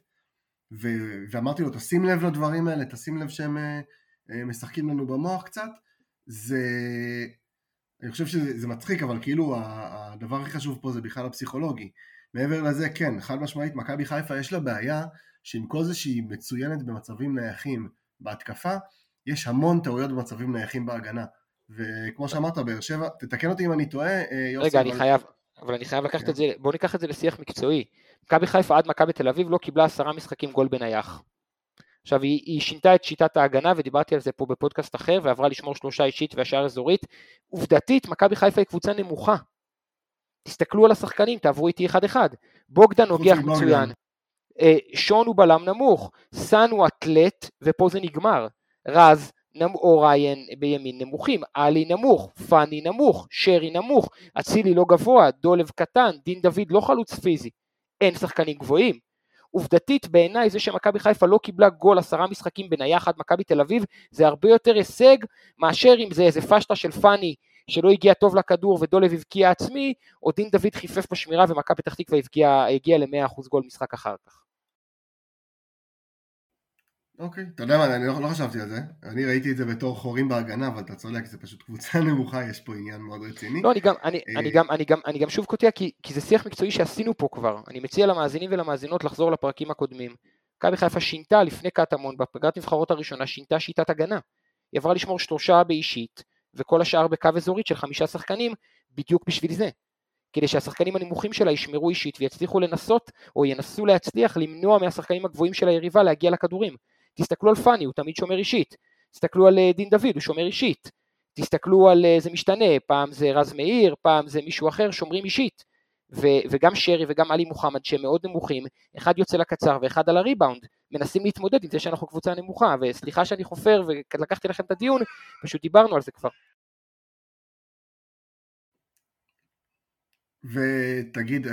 ואמרתי לו, תשים לב לדברים האלה, תשים לב שהם אה, אה, משחקים לנו במוח קצת, זה... אני חושב שזה מצחיק, אבל כאילו הדבר הכי חשוב פה זה בכלל הפסיכולוגי. מעבר לזה, כן, חד משמעית, מכבי חיפה יש לה בעיה שעם כל זה שהיא מצוינת במצבים נייחים בהתקפה, יש המון טעויות במצבים נייחים בהגנה. וכמו שאמרת, באר שבע, תתקן אותי אם אני טועה, אה, יוסי. רגע. אני חייב, אבל אני חייב לקחת כן. את זה, בואו ניקח את זה לשיח מקצועי. מכבי חיפה עד מכבי תל אביב לא קיבלה עשרה משחקים גול בנייח. עכשיו היא, היא שינתה את שיטת ההגנה ודיברתי על זה פה בפודקאסט אחר ועברה לשמור שלושה אישית והשאר אזורית. עובדתית מכבי חיפה היא קבוצה נמוכה. תסתכלו על השחקנים, תעברו איתי אחד אחד. בוגדן נוגח מצוין. אה, שון הוא בלם נמוך, סאן הוא אתלט ופה זה נגמר. רז נמ... או ריין בימין נמוכים, עלי נמוך, פאני נמוך, שרי נמוך, אצילי לא גבוה, דולב קטן, דין דוד לא חלוץ פיזי. אין שחקנים גבוהים. עובדתית בעיניי זה שמכבי חיפה לא קיבלה גול עשרה משחקים בנייח עד מכבי תל אביב זה הרבה יותר הישג מאשר אם זה איזה פשטה של פאני שלא הגיע טוב לכדור ודולב הבקיע עצמי או דין דוד חיפף בשמירה ומכבי פתח תקווה הגיע ל-100% גול משחק אחר כך. אוקיי, אתה יודע מה, אני לא, לא חשבתי על זה, אני ראיתי את זה בתור חורים בהגנה, אבל אתה צודק, זה פשוט קבוצה נמוכה, יש פה עניין מאוד רציני. לא, אני גם, אני, אה, אני גם, אני גם, אני גם שוב קוטע, כי, כי זה שיח מקצועי שעשינו פה כבר, אני מציע למאזינים ולמאזינות לחזור לפרקים הקודמים. מכבי חיפה שינתה לפני קטמון, בפגרת נבחרות הראשונה, שינתה שיטת הגנה. היא עברה לשמור שלושה באישית, וכל השאר בקו אזורית של חמישה שחקנים, בדיוק בשביל זה. כדי שהשחקנים הנמוכים שלה ישמרו אישית ויצליחו לנסות, או ינסו להצליח למנוע מהשחקנים הגבוהים של היריבה להגיע לכדורים. תסתכלו על פאני, הוא תמיד שומר אישית. תסתכלו על אה, דין דוד, הוא שומר אישית. תסתכלו על, אה, זה משתנה, פעם זה רז מאיר, פעם זה מישהו אחר, שומרים אישית. ו- וגם שרי וגם עלי מוחמד שהם מאוד נמוכים, אחד יוצא לקצר ואחד על הריבאונד, מנסים להתמודד עם זה שאנחנו קבוצה נמוכה, וסליחה שאני חופר ולקחתי לכם את הדיון, פשוט דיברנו על זה כבר. ותגיד,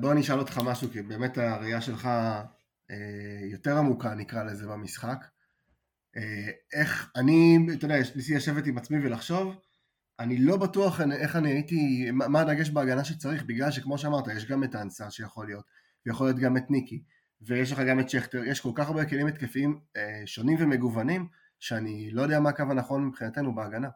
בוא אני אשאל אותך משהו, כי באמת הראייה שלך אה, יותר עמוקה נקרא לזה במשחק. אה, איך, אני, אתה יודע, ניסיתי לשבת עם עצמי ולחשוב, אני לא בטוח איך אני הייתי, מה הדגש בהגנה שצריך, בגלל שכמו שאמרת, יש גם את האנסה שיכול להיות, ויכול להיות גם את ניקי, ויש לך גם את שכטר, יש כל כך הרבה כלים התקפיים אה, שונים ומגוונים, שאני לא יודע מה הקו הנכון מבחינתנו בהגנה.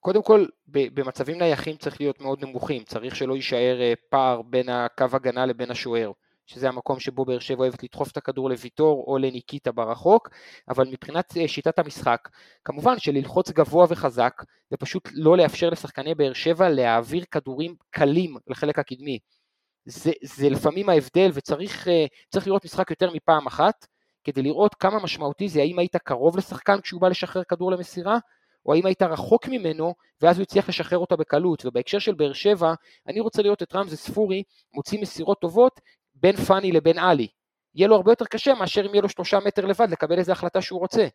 קודם כל, במצבים נייחים צריך להיות מאוד נמוכים, צריך שלא יישאר פער בין הקו הגנה לבין השוער. שזה המקום שבו באר שבע אוהבת לדחוף את הכדור לוויטור או לניקיטה ברחוק, אבל מבחינת אה, שיטת המשחק, כמובן שללחוץ גבוה וחזק, ופשוט לא לאפשר לשחקני באר שבע להעביר כדורים קלים לחלק הקדמי. זה, זה לפעמים ההבדל, וצריך אה, לראות משחק יותר מפעם אחת, כדי לראות כמה משמעותי זה, האם היית קרוב לשחקן כשהוא בא לשחרר כדור למסירה, או האם היית רחוק ממנו, ואז הוא הצליח לשחרר אותה בקלות. ובהקשר של באר שבע, אני רוצה לראות את רמזי ספורי מוציא מסירות טובות, בין פאני לבין עלי. יהיה לו הרבה יותר קשה מאשר אם יהיה לו שלושה מטר לבד לקבל איזה החלטה שהוא רוצה.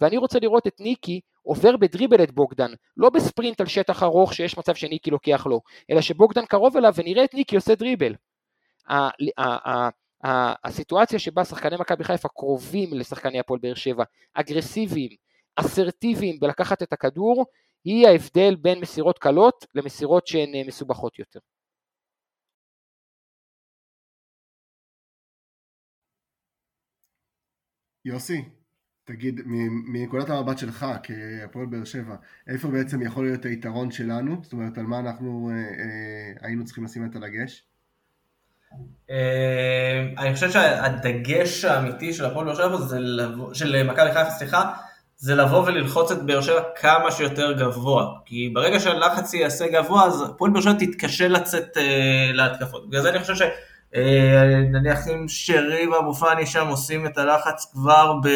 ואני רוצה לראות את ניקי עובר בדריבל את בוגדן, לא בספרינט על שטח ארוך שיש מצב שניקי לוקח לו, אלא שבוגדן קרוב אליו ונראה את ניקי עושה דריבל. הסיטואציה שבה שחקני מכבי חיפה קרובים לשחקני הפועל באר שבע, אגרסיביים, אסרטיביים בלקחת את הכדור, היא ההבדל בין מסירות קלות למסירות שהן אה, מסובכות יותר. יוסי, תגיד, מנקודת המבט שלך כהפועל באר שבע, איפה בעצם יכול להיות היתרון שלנו? זאת אומרת, על מה אנחנו אה, אה, היינו צריכים לשים את הדגש? אה, אני חושב שהדגש האמיתי של הפועל באר שבע, של מכבי חיפה, סליחה, זה לבוא וללחוץ את באר שבע כמה שיותר גבוה. כי ברגע שהלחץ יעשה גבוה, אז הפועל באר שבע תתקשה לצאת אה, להתקפות. בגלל זה אני חושב ש... נניח אם שרי ואבו פאני שם עושים את הלחץ כבר ב...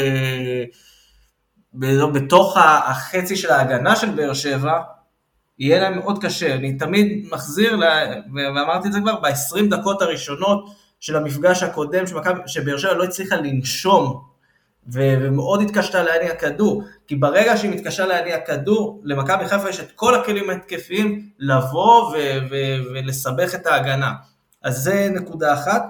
ב... בתוך החצי של ההגנה של באר שבע, יהיה להם מאוד קשה. אני תמיד מחזיר, לה, ואמרתי את זה כבר, ב-20 דקות הראשונות של המפגש הקודם, שבאר שבע לא הצליחה לנשום, ומאוד התקשתה להניע כדור, כי ברגע שהיא מתקשה להניע כדור, למכבי חיפה יש את כל הכלים ההתקפיים לבוא ולסבך את ההגנה. אז זה נקודה אחת.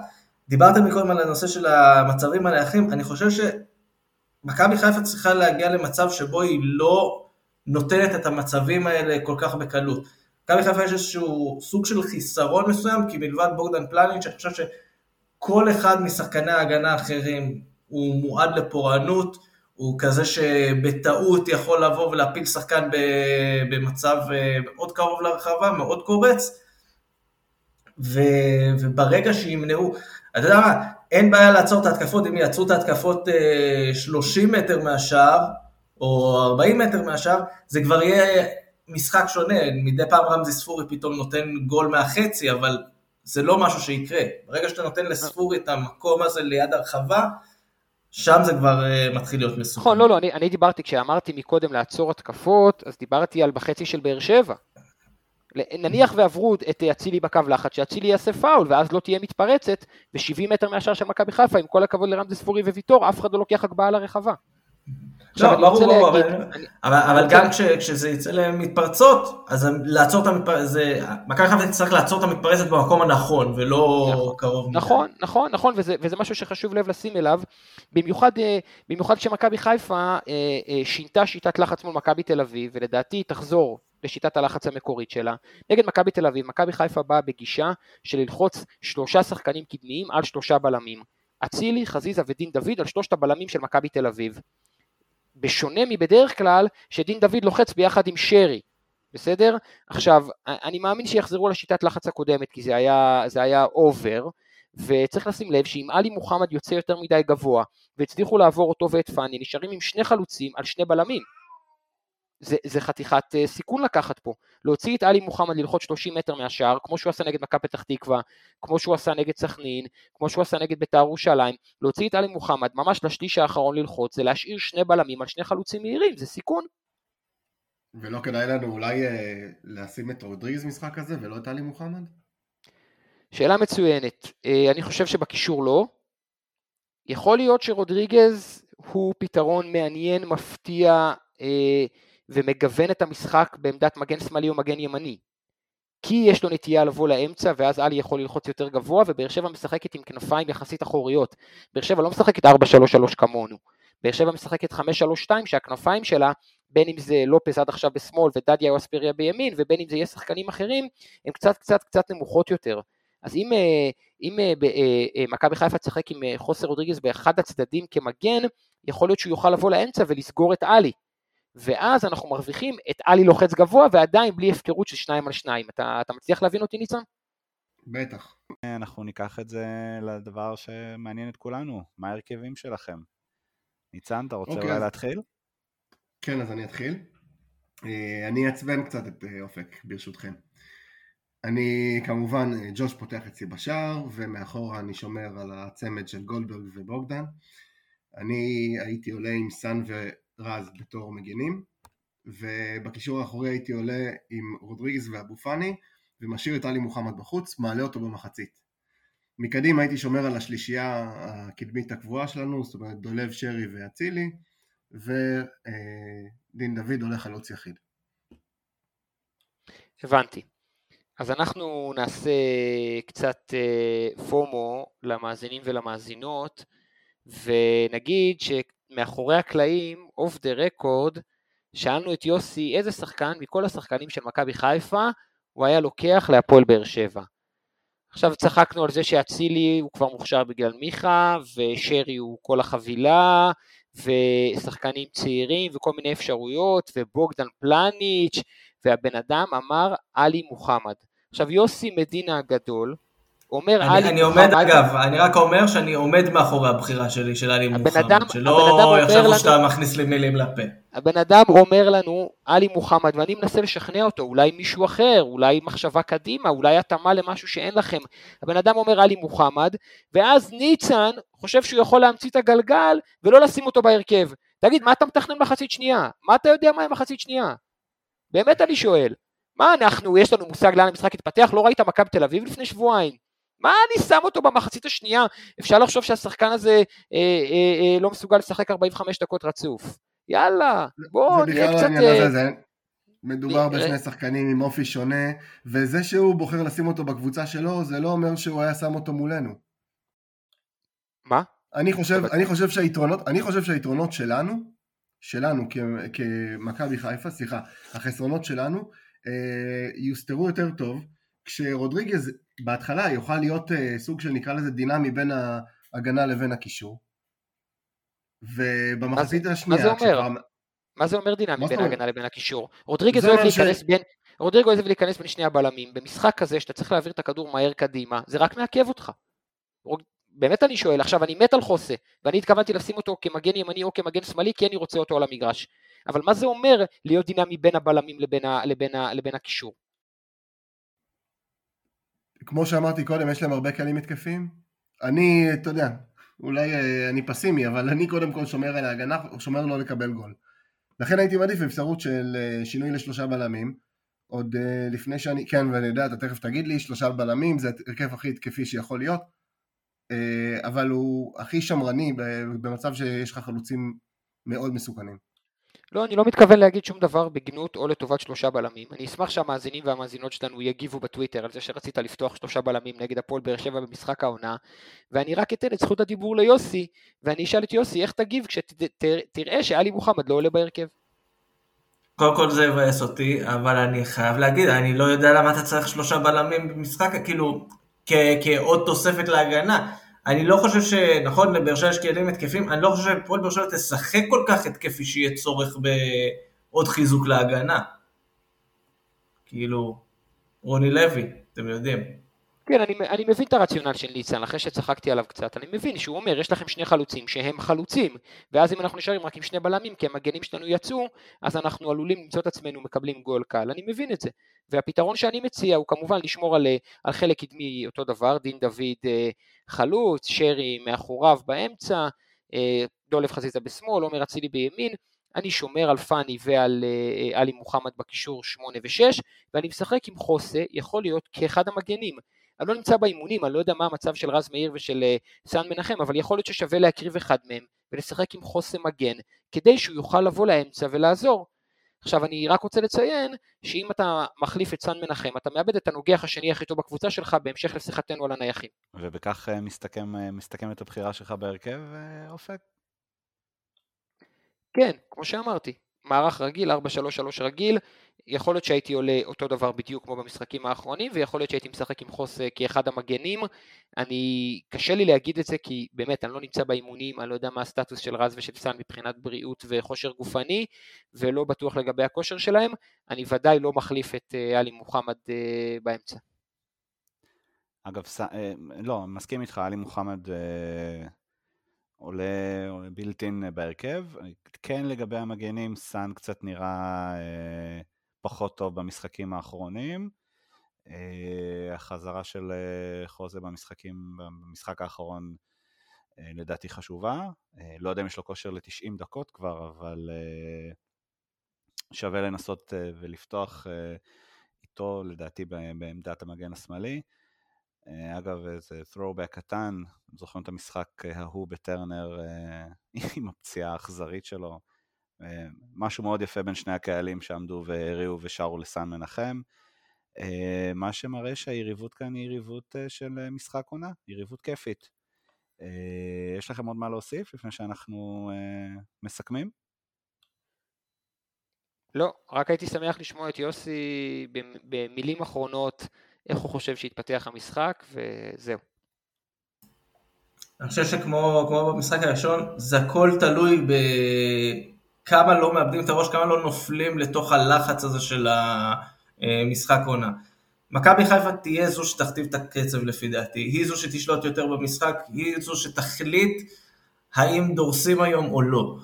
דיברתם מקודם על הנושא של המצבים הנייחים, אני חושב שמכבי חיפה צריכה להגיע למצב שבו היא לא נותנת את המצבים האלה כל כך בקלות. מכבי חיפה יש איזשהו סוג של חיסרון מסוים, כי מלבד בוגדן פלניץ', אני חושב שכל אחד משחקני ההגנה האחרים הוא מועד לפורענות, הוא כזה שבטעות יכול לבוא ולהפיל שחקן במצב אה, מאוד קרוב לרחבה, מאוד קורץ, ו, וברגע שימנעו, אתה יודע מה, אין בעיה לעצור את ההתקפות, אם יעצרו את ההתקפות 30 אה, מטר מהשער, או 40 מטר מהשער, זה כבר יהיה משחק שונה, מדי פעם רמזי ספורי פתאום נותן גול מהחצי, אבל זה לא משהו שיקרה. ברגע שאתה נותן לספורי את המקום הזה ליד הרחבה, שם זה כבר uh, מתחיל להיות מסוכן. נכון, לא, לא, אני, אני דיברתי, כשאמרתי מקודם לעצור התקפות, אז דיברתי על בחצי של באר שבע. נניח ועברו את אצילי בקו לחץ, שאצילי יעשה פאול ואז לא תהיה מתפרצת ב-70 מטר מהשאר של מכבי חיפה, עם כל הכבוד לרמזי ספורי וויטור, אף אחד לא לוקח הגבהה לרחבה. לא, ברור, ברור, אבל, אבל, אבל גם כש, כשזה יצא למתפרצות, אז לעצור את המתפרצת, מכבי חיפה תצטרך לעצור את המתפרצת במקום הנכון, ולא נכון, קרוב מדי. נכון, נכון, נכון, וזה, וזה משהו שחשוב לב לשים אליו, במיוחד, אה, במיוחד כשמכבי חיפה אה, אה, שינתה שיטת לחץ מול מכבי תל אביב, ולדעתי תחזור לשיטת הלחץ המקורית שלה. נגד מכבי תל אביב, מכבי חיפה באה בגישה של ללחוץ שלושה שחקנים קדמיים על שלושה בלמים. אצילי, חזיזה ודין דוד על שלושת הבלמים של מכבי תל אביב. בשונה מבדרך כלל, שדין דוד לוחץ ביחד עם שרי, בסדר? עכשיו, אני מאמין שיחזרו לשיטת לחץ הקודמת, כי זה היה, זה היה אובר, וצריך לשים לב שאם עלי מוחמד יוצא יותר מדי גבוה, והצליחו לעבור אותו ואת פאני, נשארים עם שני חלוצים על שני בלמים. זה, זה חתיכת uh, סיכון לקחת פה. להוציא את עלי מוחמד ללחוץ 30 מטר מהשער, כמו שהוא עשה נגד מכבי פתח תקווה, כמו שהוא עשה נגד סכנין, כמו שהוא עשה נגד בית"ר ירושלים, להוציא את עלי מוחמד ממש לשליש האחרון ללחוץ, זה להשאיר שני בלמים על שני חלוצים מהירים, זה סיכון. ולא כדאי לנו אולי uh, לשים את רודריגז משחק כזה ולא את עלי מוחמד? שאלה מצוינת. Uh, אני חושב שבקישור לא. יכול להיות שרודריגז הוא פתרון מעניין, מפתיע, uh, ומגוון את המשחק בעמדת מגן שמאלי או מגן ימני. כי יש לו נטייה לבוא לאמצע ואז עלי יכול ללחוץ יותר גבוה ובאר שבע משחקת עם כנפיים יחסית אחוריות. באר שבע לא משחקת 4-3-3 כמונו. באר שבע משחקת 5-3-2 שהכנפיים שלה בין אם זה לופס עד עכשיו בשמאל ודדיה או אספריה בימין ובין אם זה יהיה שחקנים אחרים הם קצת קצת קצת נמוכות יותר. אז אם, אה, אם אה, אה, מכבי חיפה תשחק עם חוסר רודריגז באחד הצדדים כמגן יכול להיות שהוא יוכל לבוא לאמצע ולסגור את עלי ואז אנחנו מרוויחים את עלי לוחץ גבוה ועדיין בלי הפקרות של שניים על שניים. אתה, אתה מצליח להבין אותי ניצן? בטח. אנחנו ניקח את זה לדבר שמעניין את כולנו, מה ההרכבים שלכם? ניצן, אתה רוצה אוקיי, אולי אז... להתחיל? כן, אז אני אתחיל. אה, אני אעצבן קצת את אה, אופק, ברשותכם. אני כמובן, אה, ג'וש פותח אצלי בשער, ומאחורה אני שומר על הצמד של גולדברג ובוגדן. אני הייתי עולה עם סאן רז בתור מגנים, ובקישור האחורי הייתי עולה עם רודריגז ואבו פאני, ומשאיר את עלי מוחמד בחוץ, מעלה אותו במחצית. מקדימה הייתי שומר על השלישייה הקדמית הקבועה שלנו, זאת אומרת דולב, שרי ואצילי, ודין דוד הולך חלוץ יחיד. הבנתי. אז אנחנו נעשה קצת אה, פומו למאזינים ולמאזינות, ונגיד ש... מאחורי הקלעים, אוף דה רקורד, שאלנו את יוסי איזה שחקן מכל השחקנים של מכבי חיפה הוא היה לוקח להפועל באר שבע. עכשיו צחקנו על זה שאצילי הוא כבר מוכשר בגלל מיכה, ושרי הוא כל החבילה, ושחקנים צעירים וכל מיני אפשרויות, ובוגדן פלניץ', והבן אדם אמר עלי מוחמד. עכשיו יוסי מדינה הגדול, אומר אני, עלי אני מוחמד, עומד, אגב, אני רק אומר שאני עומד מאחורי הבחירה שלי של עלי מוחמד, אדם- שלא יחשבו לנו- שאתה מכניס לי מילים לפה. הבן אדם אומר לנו עלי מוחמד ואני מנסה לשכנע אותו, אולי מישהו אחר, אולי מחשבה קדימה, אולי התאמה למשהו שאין לכם. הבן אדם אומר עלי מוחמד, ואז ניצן חושב שהוא יכול להמציא את הגלגל ולא לשים אותו בהרכב. תגיד, מה אתה מתכנן מחצית שנייה? מה אתה יודע מה עם מחצית שנייה? באמת אני שואל. מה אנחנו, יש לנו מושג לאן המשחק יתפתח? לא ראית מכבי תל אביב לפני שבועיים? מה אני שם אותו במחצית השנייה? אפשר לחשוב שהשחקן הזה אה, אה, אה, לא מסוגל לשחק 45 דקות רצוף. יאללה, בוא זה נהיה לא קצת... אה, הזה, זה מדובר נראה- בשני שחקנים עם אופי שונה, וזה שהוא בוחר לשים אותו בקבוצה שלו, זה לא אומר שהוא היה שם אותו מולנו. מה? אני חושב, אני חושב שהיתרונות, אני חושב שהיתרונות שלנו, שלנו כ- כמכבי חיפה, סליחה, החסרונות שלנו, אה, יוסתרו יותר טוב, כשרודריגז בהתחלה יוכל להיות אה, סוג של נקרא לזה דינמי בין ההגנה לבין הקישור. ובמחצית השנייה, מה זה אומר? כשכבר- מה זה אומר דינמי בין? ההגנה לבין הקישור? רודריגז זה אוהב אומר ש- להיכנס בין... רודריגו אוהב להיכנס בין שני הבלמים, במשחק כזה שאתה צריך להעביר את הכדור מהר קדימה, זה רק מעכב אותך. באמת אני שואל, עכשיו אני מת על חוסה, ואני התכוונתי לשים אותו כמגן ימני או כמגן שמאלי, כי אני רוצה אותו על המגרש. אבל מה זה אומר להיות דינמי בין הבלמים לבין, ה, לבין, ה, לבין הקישור? כמו שאמרתי קודם, יש להם הרבה כלים התקפיים. אני, אתה יודע, אולי אה, אני פסימי, אבל אני קודם כל שומר על ההגנה, שומר לא לקבל גול. לכן הייתי מעדיף אפשרות של אה, שינוי לשלושה בלמים. עוד אה, לפני שאני, כן, ואני יודע, אתה תכף תגיד לי, שלושה בלמים זה הרכב הכי התקפי שיכול להיות, אבל הוא הכי שמרני במצב שיש לך חלוצים מאוד מסוכנים. לא, אני לא מתכוון להגיד שום דבר בגנות או לטובת שלושה בלמים. אני אשמח שהמאזינים והמאזינות שלנו יגיבו בטוויטר על זה שרצית לפתוח שלושה בלמים נגד הפועל באר שבע במשחק העונה, ואני רק אתן את זכות הדיבור ליוסי, ואני אשאל את יוסי איך תגיב כשתראה שעלי מוחמד לא עולה בהרכב. קודם כל זה יבאס אותי, אבל אני חייב להגיד, אני לא יודע למה אתה צריך שלושה בלמים במשחק, כאילו, כעוד תוספת להגנה. אני לא חושב ש... נכון, לבאר שבע יש כלים התקפים, אני לא חושב שהפועל באר שבע תשחק כל כך התקפי שיהיה צורך בעוד חיזוק להגנה. כאילו, רוני לוי, אתם יודעים. כן, אני, אני מבין את הרציונל של ניצן, אחרי שצחקתי עליו קצת, אני מבין שהוא אומר, יש לכם שני חלוצים שהם חלוצים, ואז אם אנחנו נשארים רק עם שני בלמים, כי המגנים שלנו יצאו, אז אנחנו עלולים למצוא את עצמנו מקבלים גול קל, אני מבין את זה. והפתרון שאני מציע הוא כמובן לשמור על, על חלק קדמי אותו דבר, דין דוד אה, חלוץ, שרי מאחוריו באמצע, אה, דולב חזיזה בשמאל, עומר אצילי בימין, אני שומר על פאני ועל אה, עלי מוחמד בקישור 8 ו-6, ואני משחק עם חוסה, יכול להיות כאחד המגנים. אני לא נמצא באימונים, אני לא יודע מה המצב של רז מאיר ושל אה, סאן מנחם, אבל יכול להיות ששווה להקריב אחד מהם ולשחק עם חוסם מגן, כדי שהוא יוכל לבוא לאמצע ולעזור. עכשיו אני רק רוצה לציין שאם אתה מחליף את סאן מנחם, אתה מאבד את הנוגח השני הכי טוב בקבוצה שלך בהמשך לשיחתנו על הנייחים. ובכך אה, מסתכם, אה, מסתכמת הבחירה שלך בהרכב, אופק? כן, כמו שאמרתי, מערך רגיל, 4-3-3 רגיל, יכול להיות שהייתי עולה אותו דבר בדיוק כמו במשחקים האחרונים, ויכול להיות שהייתי משחק עם חוס אה, כאחד המגנים. אני, קשה לי להגיד את זה כי באמת אני לא נמצא באימונים, אני לא יודע מה הסטטוס של רז ושל סאן מבחינת בריאות וכושר גופני, ולא בטוח לגבי הכושר שלהם. אני ודאי לא מחליף את אה, עלי מוחמד אה, באמצע. אגב, ס... לא, מסכים איתך, עלי מוחמד עולה בילטין בהרכב. כן לגבי המגנים, סאן קצת נראה אה, פחות טוב במשחקים האחרונים. אה, החזרה של אה, חוזה במשחקים, במשחק האחרון אה, לדעתי חשובה. אה, לא יודע אם יש לו כושר ל-90 דקות כבר, אבל אה, שווה לנסות אה, ולפתוח אה, איתו, לדעתי בעמדת המגן השמאלי. אה, אגב, איזה throwback קטן, זוכרים את המשחק ההוא בטרנר אה, עם הפציעה האכזרית שלו. אה, משהו מאוד יפה בין שני הקהלים שעמדו והריעו ושרו לסן מנחם. אה, מה שמראה שהיריבות כאן היא יריבות של משחק עונה, יריבות כיפית. יש לכם עוד מה להוסיף לפני שאנחנו מסכמים? לא, רק הייתי שמח לשמוע את יוסי במילים אחרונות, איך הוא חושב שהתפתח המשחק, וזהו. אני חושב שכמו במשחק הראשון, זה הכל תלוי בכמה לא מאבדים את הראש, כמה לא נופלים לתוך הלחץ הזה של המשחק עונה. מכבי חיפה תהיה זו שתכתיב את הקצב לפי דעתי, היא זו שתשלוט יותר במשחק, היא זו שתחליט האם דורסים היום או לא.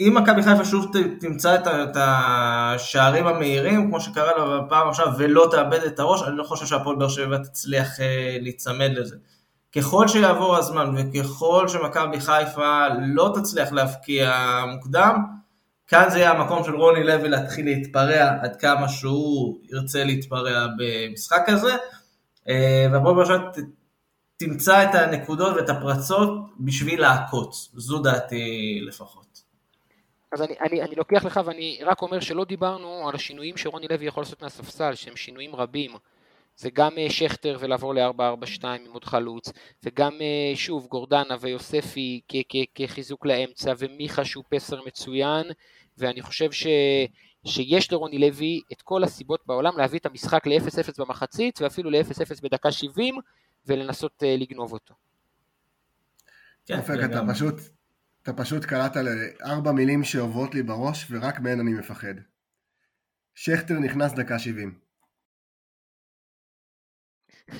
אם מכבי חיפה שוב תמצא את השערים המהירים, כמו שקרה לה בפעם עכשיו, ולא תאבד את הראש, אני לא חושב שהפועל באר שבע תצליח אה, להיצמד לזה. ככל שיעבור הזמן וככל שמכבי חיפה לא תצליח להבקיע מוקדם, כאן זה יהיה המקום של רוני לוי להתחיל להתפרע עד כמה שהוא ירצה להתפרע במשחק הזה, אה, והפועל באר שבע תמצא את הנקודות ואת הפרצות בשביל לעקוץ, זו דעתי לפחות. אז אני, אני, אני לוקח לך ואני רק אומר שלא דיברנו על השינויים שרוני לוי יכול לעשות מהספסל, שהם שינויים רבים. זה גם אה, שכטר ולעבור ל-442 עם עוד חלוץ, וגם אה, שוב גורדנה ויוספי כחיזוק לאמצע, ומיכה שהוא פסר מצוין, ואני חושב ש... שיש לרוני לוי את כל הסיבות בעולם להביא את המשחק ל-0-0 במחצית, ואפילו ל-0-0 בדקה 70, ולנסות אה, לגנוב אותו. כן, אופק, אתה פשוט, אתה פשוט קלעת לארבע מילים שעוברות לי בראש, ורק מהן אני מפחד. שכטר נכנס דקה 70.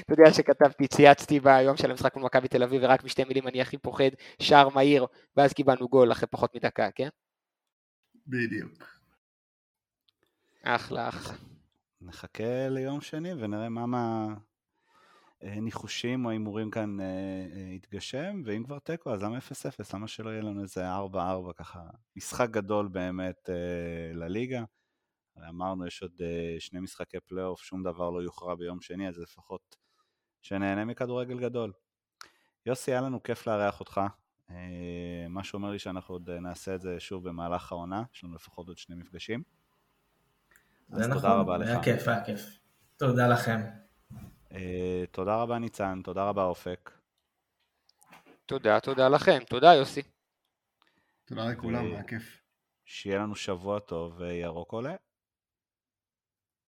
אתה יודע שכתבתי, צייצתי ביום של המשחק מול מכבי תל אביב, ורק משתי מילים אני הכי פוחד, שער מהיר, ואז קיבלנו גול אחרי פחות מדקה, כן? בדיוק. אחלה, אחלה. נחכה ליום שני ונראה מה מהניחושים או ההימורים כאן אה, אה, יתגשם, ואם כבר תיקו אז למה 0-0? למה שלא יהיה לנו איזה 4-4 ככה? משחק גדול באמת אה, לליגה. אמרנו, יש עוד שני משחקי פלייאוף, שום דבר לא יוכרע ביום שני, אז לפחות שנהנה מכדורגל גדול. יוסי, היה לנו כיף לארח אותך. מה שאומר לי שאנחנו עוד נעשה את זה שוב במהלך העונה, יש לנו לפחות עוד שני מפגשים. אז נכון, תודה רבה לך. היה כיף, היה כיף. תודה לכם. Uh, תודה רבה ניצן, תודה רבה אופק. תודה, תודה לכם. תודה יוסי. תודה לכולם, היה כיף. שיהיה לנו שבוע טוב וירוק עולה.